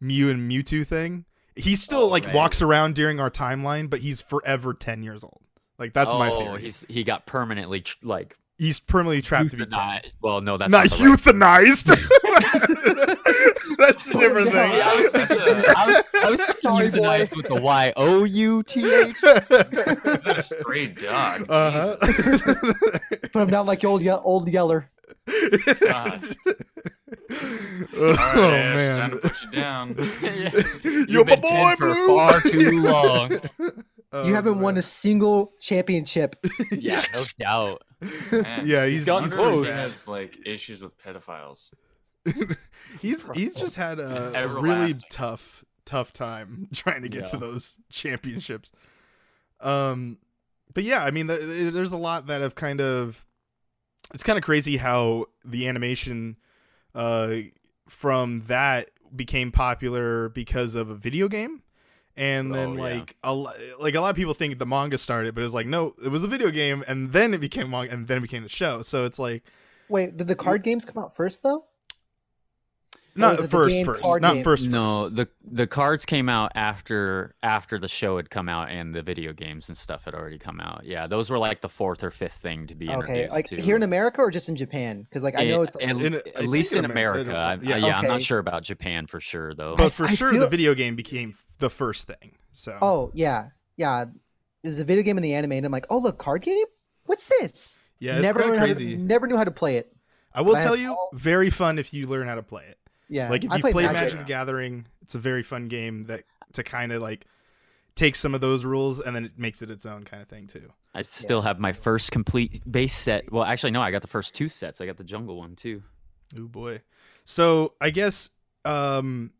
Mew and Mewtwo thing. He still Oh, like right. walks around during our timeline, but he's forever ten years old. Like that's my oh, theory. he's he got permanently tr- like He's permanently trapped to be ten. Well, no, that's Not not, the right- euthanized. <laughs> <laughs> that's a different thing. Yeah, I was thinking. I was, I was thinking <laughs> Sorry, boy. euthanized with the Y O U T H. He's a stray dog. Uh Put him down like old Ye- old Yeller. Huh. God. oh <laughs> All right, Ash, time man. to put you down. <laughs> You're You've my been ten boy, for Blue. far too <laughs> long. Oh, you haven't won a single championship. Yeah, no doubt. Man, Yeah, he's He's gotten I he close. has like issues with pedophiles. he's he's just had a, a really tough tough time trying to get to those championships. Um, but yeah, I mean, there, there's a lot that have kind of. It's kind of crazy how the animation, uh, from that became popular because of a video game. And then Oh, yeah. like a like a lot of people think the manga started, but it's like no, it was a video game, and then it became manga, and then it became the show. So it's like Wait, did the card games come out first though? Not the first, game first, card not game? first. No, first. the the cards came out after after the show had come out and the video games and stuff had already come out. Yeah, those were like the fourth or fifth thing to be Okay, like to. here in America or just in Japan? Because like I know It- it's at, In- I at think least in in Amer- America. I I, don't- yeah, yeah. I'm not sure about Japan for sure though. But for I sure, the feel- video game became the first thing. So Oh yeah, yeah. it was a video game in the anime, and I'm like, oh look, card game. What's this? Yeah, it's never quite crazy. to, never knew how to play it. I will I tell you, all- very fun if you learn how to play it. Yeah, Like if I you played play Magic. Magic the Gathering, it's a very fun game that to kind of like take some of those rules and then it makes it its own kind of thing too. I still have my first complete base set. Well, actually, no, I got the first two sets. I got the jungle one too. Oh boy. So I guess um,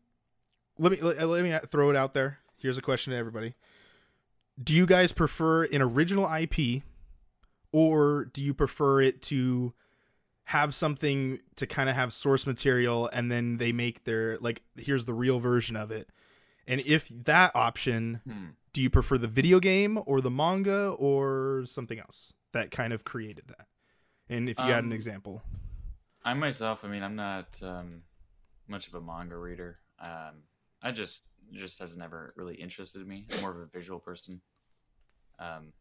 let me let, let me throw it out there. Here's a question to everybody: Do you guys prefer an original IP, or do you prefer it to have something to kind of have source material and then they make their like here's the real version of it? And if that option, Hmm. do you prefer the video game or the manga or something else that kind of created that? And if you had an Um, example. I myself, I mean, I'm not um, much of a manga reader. Um, I just just has never really interested me. I'm more of a visual person. Um,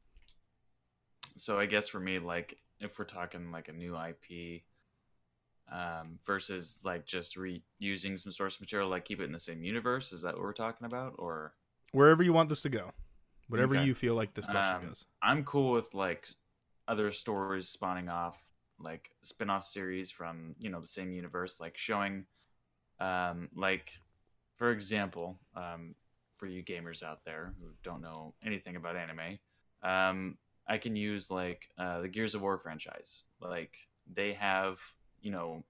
so I guess for me, like if we're talking like a new IP um, versus like just reusing some source material, like keep it in the same universe, is that what we're talking about? Or wherever you want this to go whatever Okay. you feel like this question Um, goes I'm cool with like other stories spawning off like spin-off series from you know the same universe like showing um like for example um for you gamers out there who don't know anything about anime um I can use like uh the Gears of War franchise like they have you know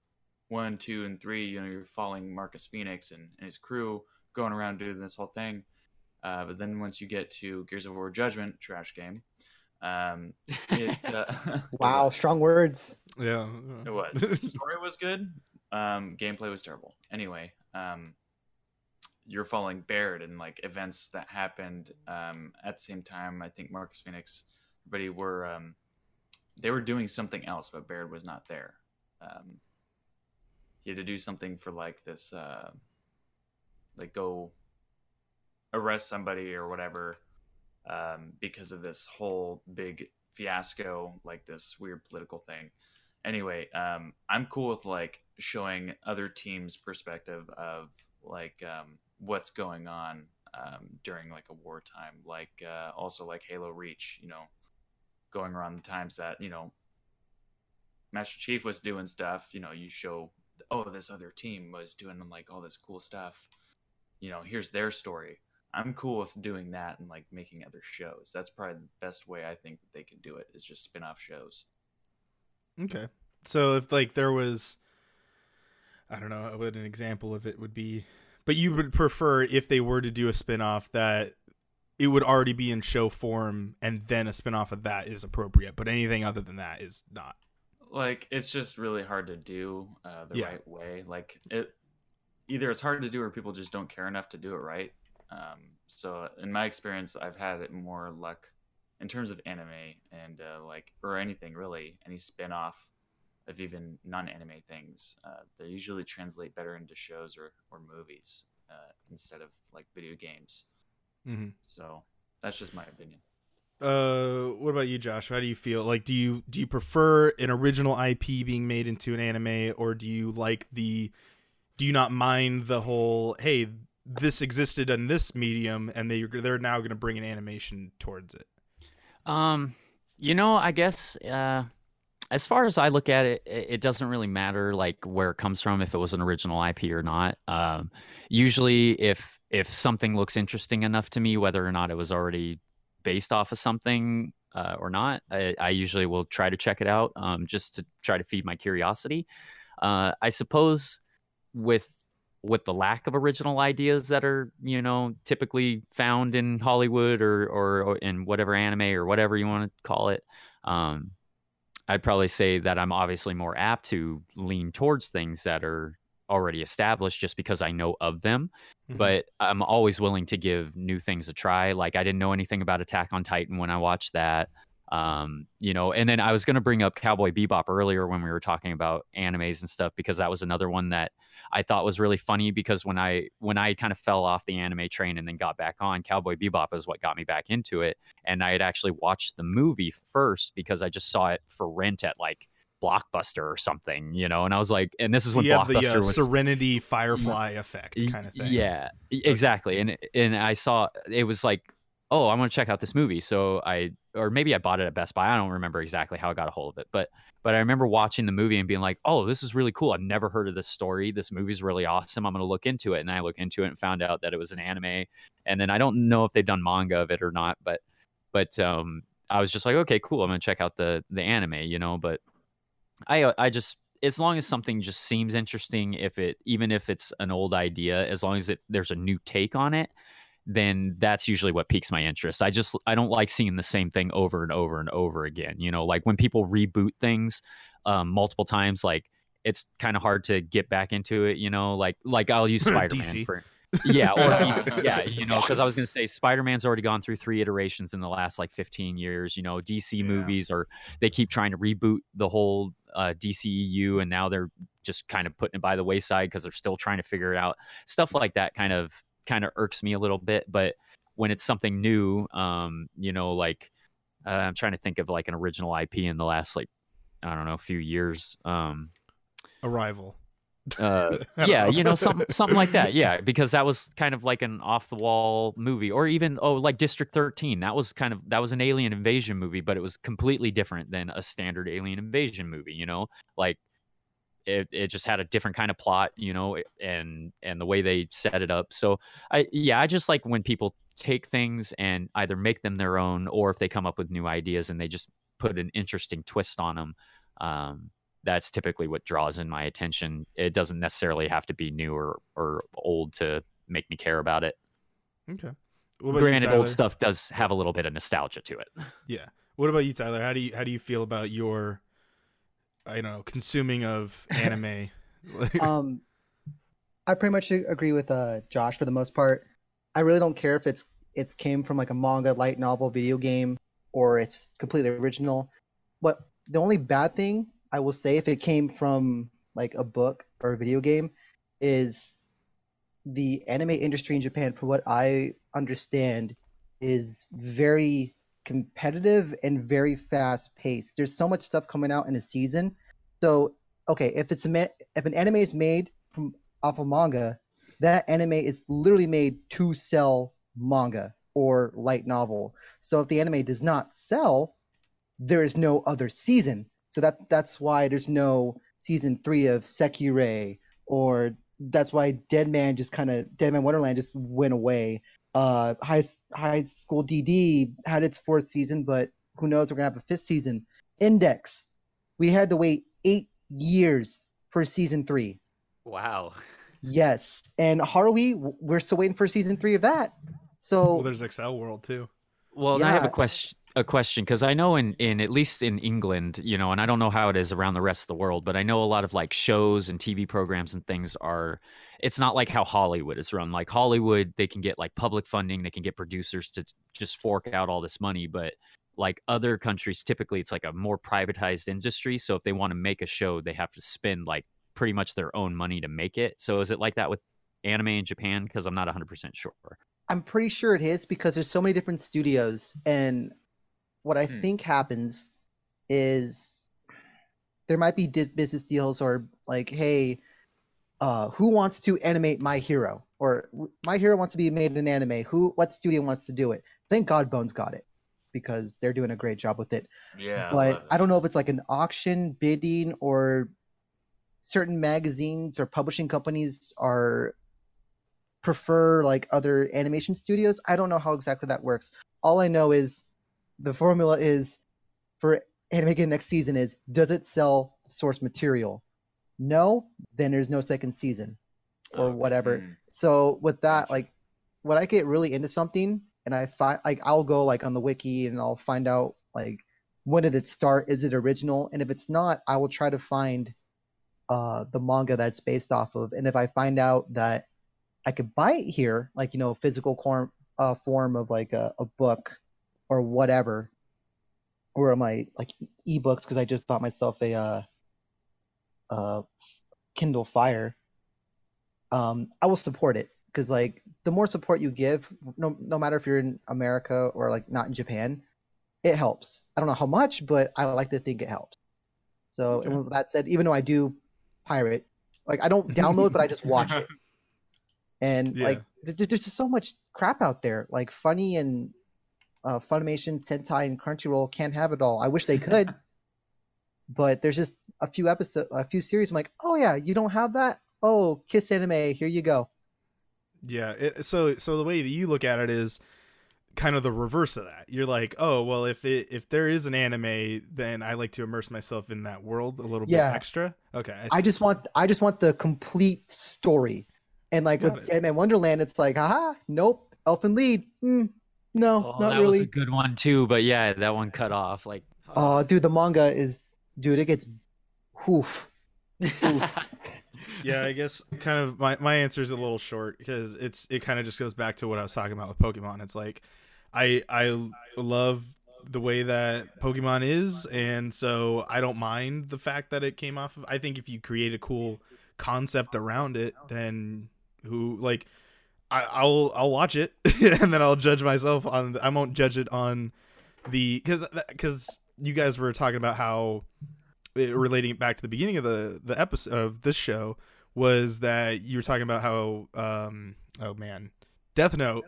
one two and three you know you're following Marcus Phoenix and, and his crew going around doing this whole thing uh, but then once you get to Gears of War Judgment, trash game, um, <laughs> it, uh, <laughs> Wow, strong words. yeah it was. The <laughs> story was good. Um, gameplay was terrible. Anyway, um, you're following Baird and like events that happened um, at the same time. I think Marcus Phoenix, everybody were um, they were doing something else, but Baird was not there. Um, he had to do something for like this, uh, like go arrest somebody or whatever um, because of this whole big fiasco, like this weird political thing. Anyway, um, I'm cool with like showing other teams' perspective of like um, what's going on um, during like a wartime, like uh, also like Halo Reach, you know, going around the times that you know Master Chief was doing stuff. You know, you show oh this other team was doing like all this cool stuff. You know, here's their story. I'm cool with doing that and like making other shows. That's probably the best way I think that they can do it is just spin off shows. okay so if like there was i don't know what an example of it would be but you would prefer if they were to do a spin-off that it would already be in show form and then a spin-off of that is appropriate but anything other than that is not Like it's just really hard to do uh, the Yeah. right way. Like it, either it's hard to do or people just don't care enough to do it right. Um, so in my experience, I've had it more luck in terms of anime and uh, like or anything really, any spin off of even non-anime things. Uh, they usually translate better into shows or or movies uh, instead of like video games. Mm-hmm. So that's just my opinion. uh what about you josh how do you feel like do you do you prefer an original ip being made into an anime or do you like the do you not mind the whole hey this existed in this medium and they they're now going to bring an animation towards it Um, you know, I guess uh, as far as I look at it, it it doesn't really matter like where it comes from, if it was an original IP or not. Um, usually, if if something looks interesting enough to me, whether or not it was already based off of something uh, or not, I, I usually will try to check it out um, just to try to feed my curiosity. Uh, I suppose with with the lack of original ideas that are you know typically found in Hollywood or or, or in whatever anime or whatever you want to call it. Um, I'd probably say that I'm obviously more apt to lean towards things that are already established just because I know of them. Mhm. But I'm always willing to give new things a try. Like I didn't know anything about Attack on Titan when I watched that. Um, you know, and then I was going to bring up Cowboy Bebop earlier when we were talking about animes and stuff because that was another one that I thought was really funny because when I when I kind of fell off the anime train and then got back on, Cowboy Bebop is what got me back into it. And I had actually watched the movie first because I just saw it for rent at like Blockbuster or something, you know. And I was like, and this is when you have the uh, was Serenity <laughs> Firefly effect kind of thing. Yeah, exactly. And and I saw it was like oh, I want to check out this movie. So I, or maybe I bought it at Best Buy. I don't remember exactly how I got a hold of it, but but I remember watching the movie and being like, oh, this is really cool. I've never heard of this story. This movie's really awesome. I'm going to look into it. And I look into it and found out that it was an anime. And then I don't know if they've done manga of it or not, but but um, I was just like, okay, cool. I'm going to check out the the anime, you know. But I I just as long as something just seems interesting, if it even if it's an old idea, as long as it there's a new take on it, then that's usually what piques my interest. I just I don't like seeing the same thing over and over and over again. You know, like when people reboot things um, multiple times, like it's kind of hard to get back into it. You know, like like I'll use <laughs> Spider Man for yeah, or <laughs> yeah, you know, because I was gonna say Spider Man's already gone through three iterations in the last like 15 years. You know, DC Yeah. movies are they keep trying to reboot the whole uh, DCEU, and now they're just kind of putting it by the wayside because they're still trying to figure it out. Stuff like that kind of kind of irks me a little bit. But when it's something new, um, you know, like uh, I'm trying to think of like an original IP in the last like I don't know a few years. Um, Arrival. Uh, <laughs> yeah, you know, something something like that. Yeah, because that was kind of like an off the wall movie, or even oh, like District Thirteen. That was kind of that was an alien invasion movie, but it was completely different than a standard alien invasion movie. You know, like it it just had a different kind of plot. You know, and and the way they set it up. So I yeah, I just like when people take things and either make them their own, or if they come up with new ideas and they just put an interesting twist on them. Um, that's typically what draws in my attention. It doesn't necessarily have to be new or, or old to make me care about it. Okay. What you, Granted, old stuff does have a little bit of nostalgia to it. <laughs> Yeah. What about you, Tyler? How do you how do you feel about your I don't know consuming of anime? <laughs> <laughs> Um i pretty much agree with uh josh for the most part i really don't care if it's it's came from like a manga light novel video game or it's completely original but the only bad thing i will say if it came from like a book or a video game is the anime industry in japan for what i understand is very competitive and very fast paced there's so much stuff coming out in a season so okay, if it's a if an anime is made from off of manga, that anime is literally made to sell manga or light novel. So if the anime does not sell, there is no other season. So that that's why there's no season three of Sekirei, or that's why Dead Man just kind of Deadman Wonderland just went away. Uh, High High School DD had its fourth season, but who knows? We're gonna have a fifth season. Index, we had to wait eight years for season three. Wow. Yes, and Haruhi, we're still waiting for season three of that. So well, there's Accel World too. Well, and I have a question. A question because I know in in at least in England, you know, and I don't know how it is around the rest of the world, but I know a lot of like shows and TV programs and things are. It's not like how Hollywood is run. Like Hollywood, they can get like public funding, they can get producers to just fork out all this money, but like other countries, typically it's like a more privatized industry. So if they want to make a show, they have to spend like pretty much their own money to make it. So is it like that with anime in Japan? Because I'm not 100 percent sure. I'm pretty sure it is because there's so many different studios, and what I Hmm. think happens is there might be di- business deals or like, hey, uh, who wants to animate My Hero? Or My Hero wants to be made an anime. Who? What studio wants to do it? Thank God Bones got it because they're doing a great job with it. Yeah, but love I don't know if it's like an auction bidding or certain magazines or publishing companies are prefer like other animation studios. I don't know how exactly that works. All I know is the formula is for anime again next season is does it sell source material? No, then there's no second season or Okay. whatever. Mm. So with that, like when I get really into something and I find like I'll go like on the wiki and I'll find out like when did it start? Is it original? And if it's not, I will try to find uh the manga that's based off of. And if I find out that I could buy it here, like you know, physical form uh, form of like a, a book or whatever, or my like ebooks because I just bought myself a uh, uh Kindle Fire. Um, I will support it because like the more support you give, no no matter if you're in America or like not in Japan, it helps. I don't know how much, but I like to think it helps. So Okay. and with that said, even though I do pirate, like I don't download, but I just watch it. <laughs> And Yeah. like th- th- there's just so much crap out there, like funny and uh, Funimation, Sentai, and Crunchyroll can't have it all. I wish they could, <laughs> but there's just a few episodes, a few series. I'm like, oh yeah, you don't have that? Oh, Kiss Anime, here you go. Yeah. It, so so the way that you look at it is kind of the reverse of that. You're like, oh well, if it if there is an anime, then I like to immerse myself in that world a little Yeah. bit extra. Okay. I just want I just want the complete story. And like Got with it. Deadman Wonderland, it's like, haha, nope, Elfen Lied. Hmm, no, Oh, not that was a good one too, but yeah, that one cut off. Like, Oh, dude, the manga is, dude, it gets, whoof. <laughs> yeah, I guess kind of my, my answer is a little short because it's it kind of just goes back to what I was talking about with Pokemon. It's like I I love the way that Pokemon is, and so I don't mind the fact that it came off of. I think if you create a cool concept around it, then who like I, I'll I'll watch it <laughs> and then I'll judge myself on. I won't judge it on the because because you guys were talking about how it, relating it back to the beginning of the the episode of this show was that you were talking about how um oh man Death Note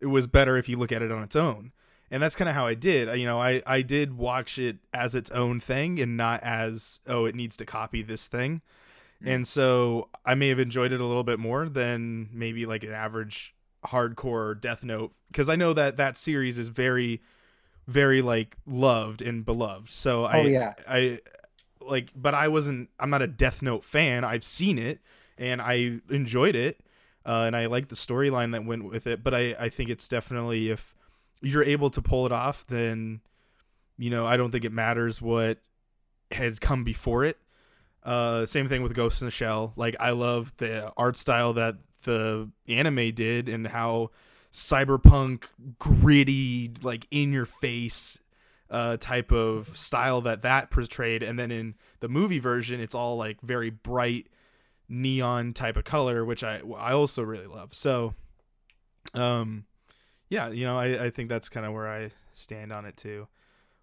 it was better if you look at it on its own and that's kind of how I did you know I I did watch it as its own thing and not as oh it needs to copy this thing and so I may have enjoyed it a little bit more than maybe like an average hardcore Death Note because I know that that series is very very like loved and beloved so I Oh, yeah. I like but I wasn't I'm not a Death Note fan. I've seen it and I enjoyed it. Uh, and I like the storyline that went with it, but I, I think it's definitely if you're able to pull it off, then you know, I don't think it matters what had come before it. Uh, same thing with Ghost in the Shell. Like I love the art style that the anime did and how cyberpunk gritty like in your face uh, type of style that that portrayed, and then in the movie version, it's all like very bright neon type of color, which I I also really love. So, um, yeah, you know, I I think that's kind of where I stand on it too,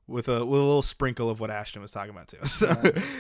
with a with a little sprinkle of what Ashton was talking about too. <laughs> So,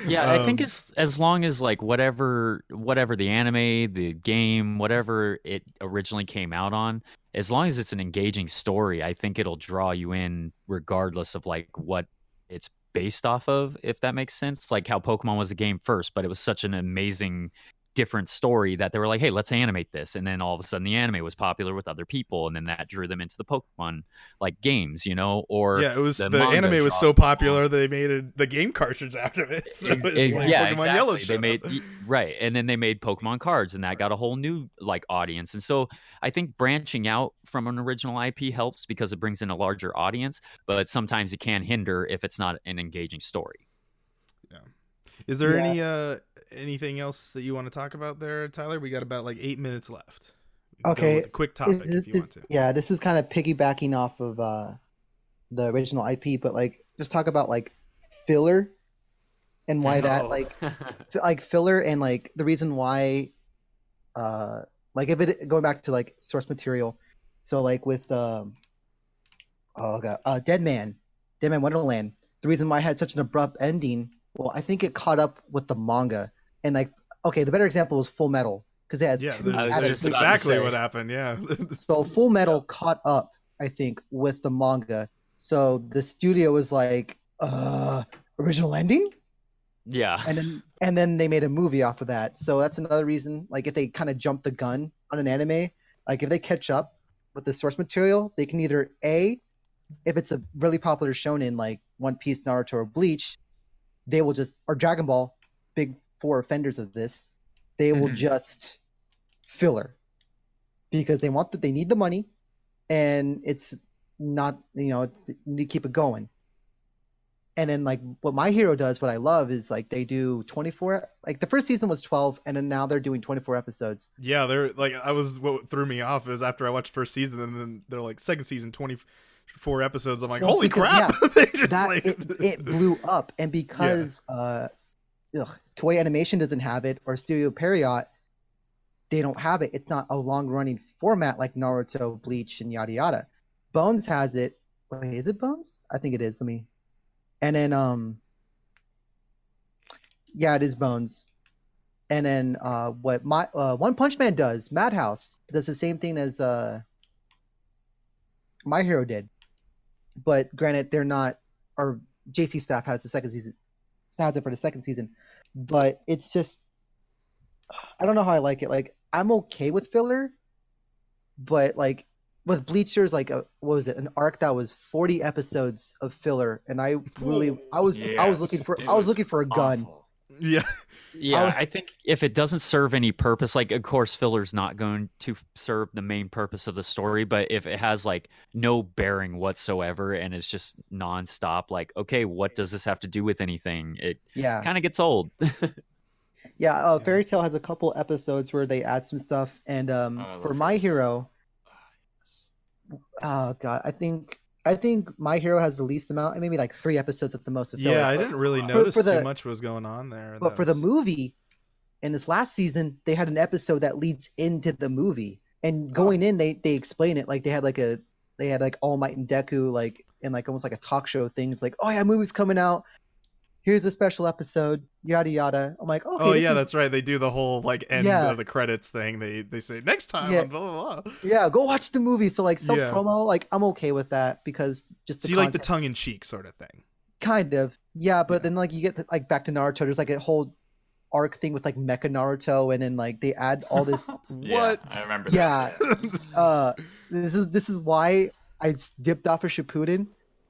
Yeah, I think um, it's as long as like whatever whatever the anime, the game, whatever it originally came out on, as long as it's an engaging story, I think it'll draw you in regardless of like what it's based off of, if that makes sense. Like how Pokemon was a game first, but it was such an amazing different story that they were like, hey, let's animate this. And then all of a sudden the anime was popular with other people and then that drew them into the Pokemon like games, you know? Or yeah, it was the, the anime was so people popular they made a, the game cartridge <laughs> out of it. So it's ex- like yeah, Pokemon exactly. Yellow They made right, and then they made Pokemon cards, and that got a whole new like audience. And so I think branching out from an original IP helps because it brings in a larger audience, but sometimes it can hinder if it's not an engaging story. Yeah. Is there Yeah. any uh anything else that you want to talk about there, Tyler? We got about like eight minutes left. We can go Okay, with a quick topic Is- if you is- want to. Yeah, this is kind of piggybacking off of uh, the original IP, but like just talk about like filler and why that Oh. like <laughs> f- like filler and like the reason why uh like if it going back to like source material so like with um oh god uh dead man dead man wonderland the reason why it had such an abrupt ending well i think it caught up with the manga and like okay the better example was full metal because it has Yeah, two that's just adaptations. about to exactly what happened. Yeah. <laughs> So Full Metal caught up, I think, with the manga. So the studio was like, uh, original ending? yeah, And then and then they made a movie off of that. So that's another reason, like if they kind of jump the gun on an anime, like if they catch up with the source material, they can either A, if it's a really popular shonen like One Piece, Naruto, or Bleach, they will just or Dragon Ball, big four offenders of this, they will Mhm. just filler because they want that they need the money and it's not you know it's to keep it going and then like what my hero does what i love is like they do 24 like the first season was 12 and then now they're doing 24 episodes yeah, they're like I was what threw me off is after I watched first season and then they're like second season twenty four episodes. I'm like, Well, holy because, crap! <laughs> They just, that like- it, it blew up and <laughs> because uh ugh, Toei Animation doesn't have it or studio period they don't have it. It's not a long running format like naruto bleach and yada yada. Bones has it. Wait is it bones? I think it is. Let me. And then um yeah it is bones. And then uh what my uh one punch man does madhouse does the same thing as uh my hero did. But granted, they're not. Or JC staff has the second season, has it for the second season, but it's just. I don't know how I like it. Like I'm okay with filler, but like with Bleachers, like a, what was it? An arc that was 40 episodes of filler, and I really, I was, I was looking for, I was was looking for a gun. Awful. Yeah. Yeah, was- I think if it doesn't serve any purpose, like of course filler's not going to serve the main purpose of the story, but if it has like no bearing whatsoever and it's just nonstop, like okay, what does this have to do with anything? It Yeah, kind of gets old. <laughs> yeah. Uh, Fairy Tail has a couple episodes where they add some stuff, and um, Oh, for My Tail. Hero, oh god, I think, I think My Hero has the least amount, maybe like three episodes at the most. Of filler. Yeah, I didn't really For- notice for the- too much was going on there. But That for the movie, in this last season, they had an episode that leads into the movie, and oh. going in, they they explain it like they had like a they had like All Might and Deku like in like almost like a talk show things like oh yeah, movie's coming out. Here's a special episode, yada yada. I'm like, okay, oh yeah, is- that's right. They do the whole like end Yeah. of the credits thing. They they say next time Yeah. blah blah blah. yeah. Go watch the movie. So like self Yeah. promo, like I'm okay with that because just So the you like the tongue in cheek sort of thing. kind of yeah, but Yeah. then like you get to, like back to Naruto. There's like a whole arc thing with like Mecha Naruto, and then like they add all this <laughs> Yeah, what? I remember. Yeah. That. uh this is this is why I dipped off of Shippuden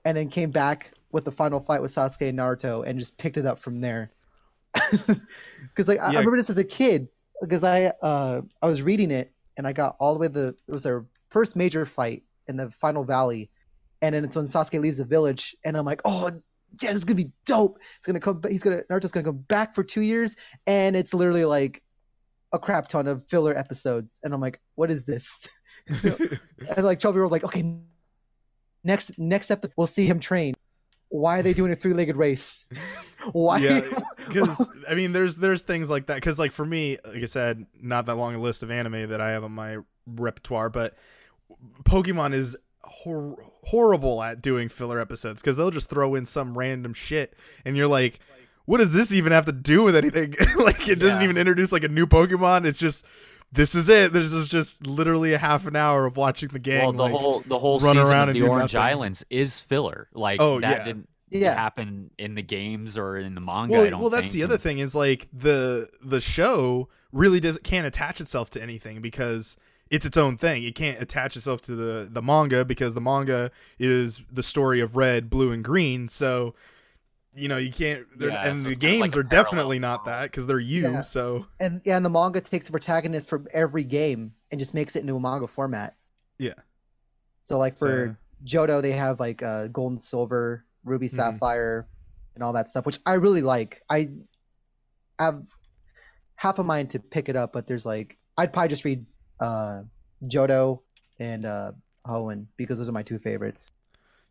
and then came back with the final fight with Sasuke and Naruto and just picked it up from there. <laughs> Because like I- I remember this as a kid because I uh I was reading it and I got all the way to the it was their first major fight in the final valley, and then it's when Sasuke leaves the village and I'm like oh yeah this is gonna be dope. It's gonna come he's gonna Naruto's gonna come back for two years. And it's literally like a crap ton of filler episodes. And I'm like what is this? <laughs> <laughs> And like 12 year old like okay next next episode we'll see him train why are they doing a three-legged race <laughs> why Yeah, <laughs> because I mean, there's there's things like that. Because like for me, like I said, not that long a list of anime that I have on my repertoire, but Pokemon is hor- horrible at doing filler episodes because they'll just throw in some random shit, and you're like, what does this even have to do with anything? <laughs> like it doesn't Yeah. even introduce like a new Pokemon. It's just this is it. This is just literally a half an hour of watching the gang. well, the like- whole the whole run season around of the Orange nothing. Islands is filler. Like Oh, that yeah. didn't yeah happen in the games or in the manga. well, I don't well, that's think, the other thing is like the the show really does can't attach itself to anything because it's its own thing. It can't attach itself to the the manga because the manga is the story of red, blue, and green. So you know you can't. they're Yeah, and so the it's kinda like games are definitely not that because they're you. Yeah. So and yeah and the manga takes the protagonist from every game and just makes it into a manga format Yeah. so like for So- Johto they have like uh gold and silver ruby Mhm. sapphire and all that stuff which I really like I have half a mind to pick it up but there's like I'd probably just read uh Johto and uh Hoenn because those are my two favorites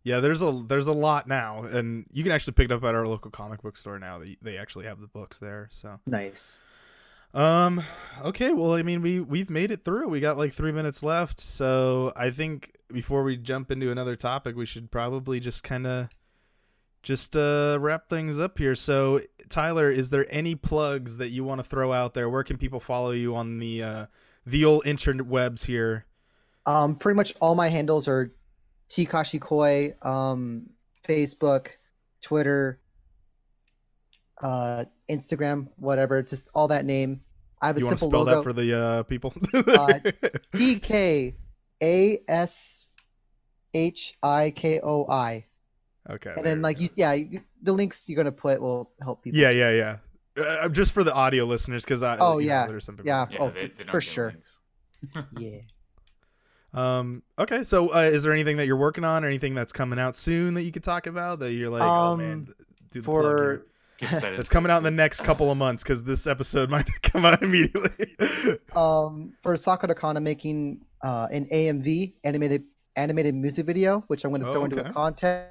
yeah, there's a there's a lot now, and you can actually pick it up at our local comic book store now. They they actually have the books there. So nice Um. Okay. Well, I mean, we we've made it through. We got like three minutes left, so I think before we jump into another topic, we should probably just kind of just uh wrap things up here. So, Tyler, is there any plugs that you want to throw out there? Where can people follow you on the uh the old internet webs here? Um, pretty much all my handles are Tkashi Koi, um, Facebook, Twitter, uh, Instagram, whatever. It's just all that name. I have a You want to spell logo. that for the uh people? Uh, <laughs> T K A S H I K O I. okay. And then like you, yeah, you, the links you're gonna put will help people. Yeah, yeah, yeah. Uh, just for the audio listeners, because I. Oh, you know, yeah. there's some people- Yeah. Yeah, oh, they, they for sure. <laughs> Yeah. Um. Okay. So, uh, is there anything that you're working on, or anything that's coming out soon that you could talk about? That you're like, oh man, Um, do the For here. Gets <laughs> that that's coming out in the next couple of months because this episode <laughs> might <laughs> come out immediately. um for Sakura Kana making uh an AMV animated animated music video, which I'm gonna Oh, throw into a contest,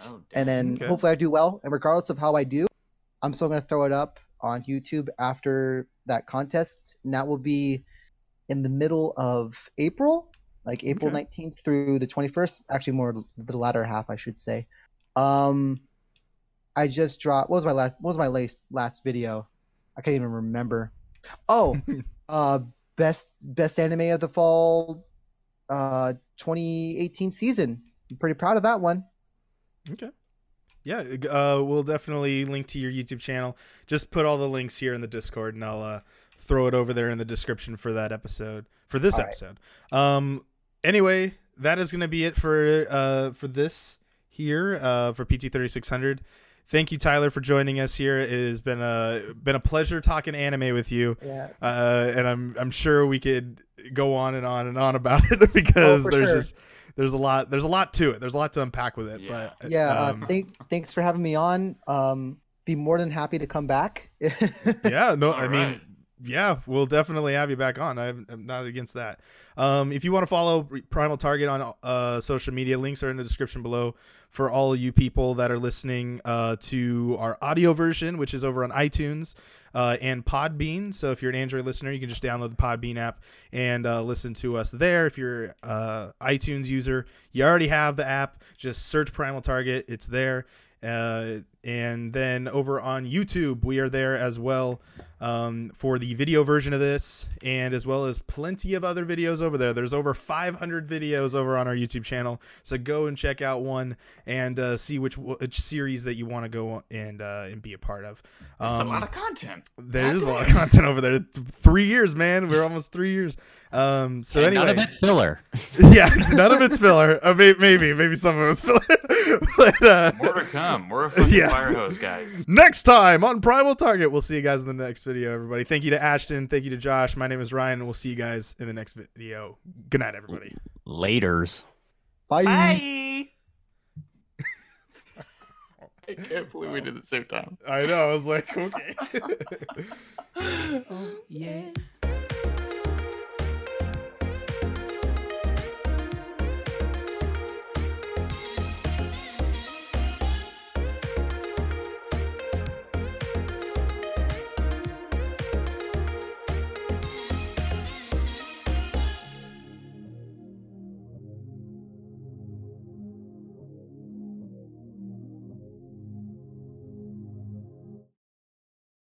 Oh, and then Okay. hopefully I do well. And regardless of how I do, I'm still gonna throw it up on YouTube after that contest, and that will be in the middle of April, like April Okay. 19th through the 21st. Actually, more the latter half, I should say. Um, I just dropped. What was my last? What was my last last video? I can't even remember. Oh, <laughs> uh, best best anime of the fall, uh, 2018 season. I'm pretty proud of that one. Okay. Yeah, uh, we'll definitely link to your YouTube channel. Just put all the links here in the Discord, and I'll uh, throw it over there in the description for that episode for this All right. episode. Um. Anyway, that is going to be it for uh for this here uh for PT thirty six hundred. Thank you, Tyler, for joining us here. It has been a been a pleasure talking anime with you, Yeah. uh, and I'm I'm sure we could go on and on and on about it <laughs> because Oh, there's sure. just there's a lot there's a lot to it. There's a lot to unpack with it. Yeah. But Yeah. um, uh, thank, thanks for having me on. Um, be more than happy to come back. <laughs> yeah, no, I All mean, right. Yeah, we'll definitely have you back on. I'm, I'm not against that. Um, if you want to follow Primal Target on uh, social media, links are in the description below for all you people that are listening uh, to our audio version, which is over on iTunes uh, and Podbean. So if you're an Android listener, you can just download the Podbean app and uh, listen to us there. If you're uh, iTunes user, you already have the app. Just search Primal Target; it's there. Uh, and then over on YouTube, we are there as well um, for the video version of this, and as well as plenty of other videos over there. There's over 500 videos over on our YouTube channel, so go and check out one and uh, see which which series that you want to go and uh, and be a part of. That's Um, a lot of content. there's a lot of content over there. It's three years, man. We're almost three years. Um, so Hey, anyway, none of it filler. <laughs> yeah, none of it's filler. Uh, may- maybe, maybe some of it's filler. <laughs> but uh, More to come. We're a fucking <laughs> Yeah. fire hose, guys. next time on Primal Target, we'll see you guys in the next video, everybody. Thank you to Ashton. Thank you to Josh. My name is Ryan, and we'll see you guys in the next video. Good night, everybody. Laters. Bye. Bye. I can't believe we did it at the same time. I know. I was like, okay. Oh, yeah.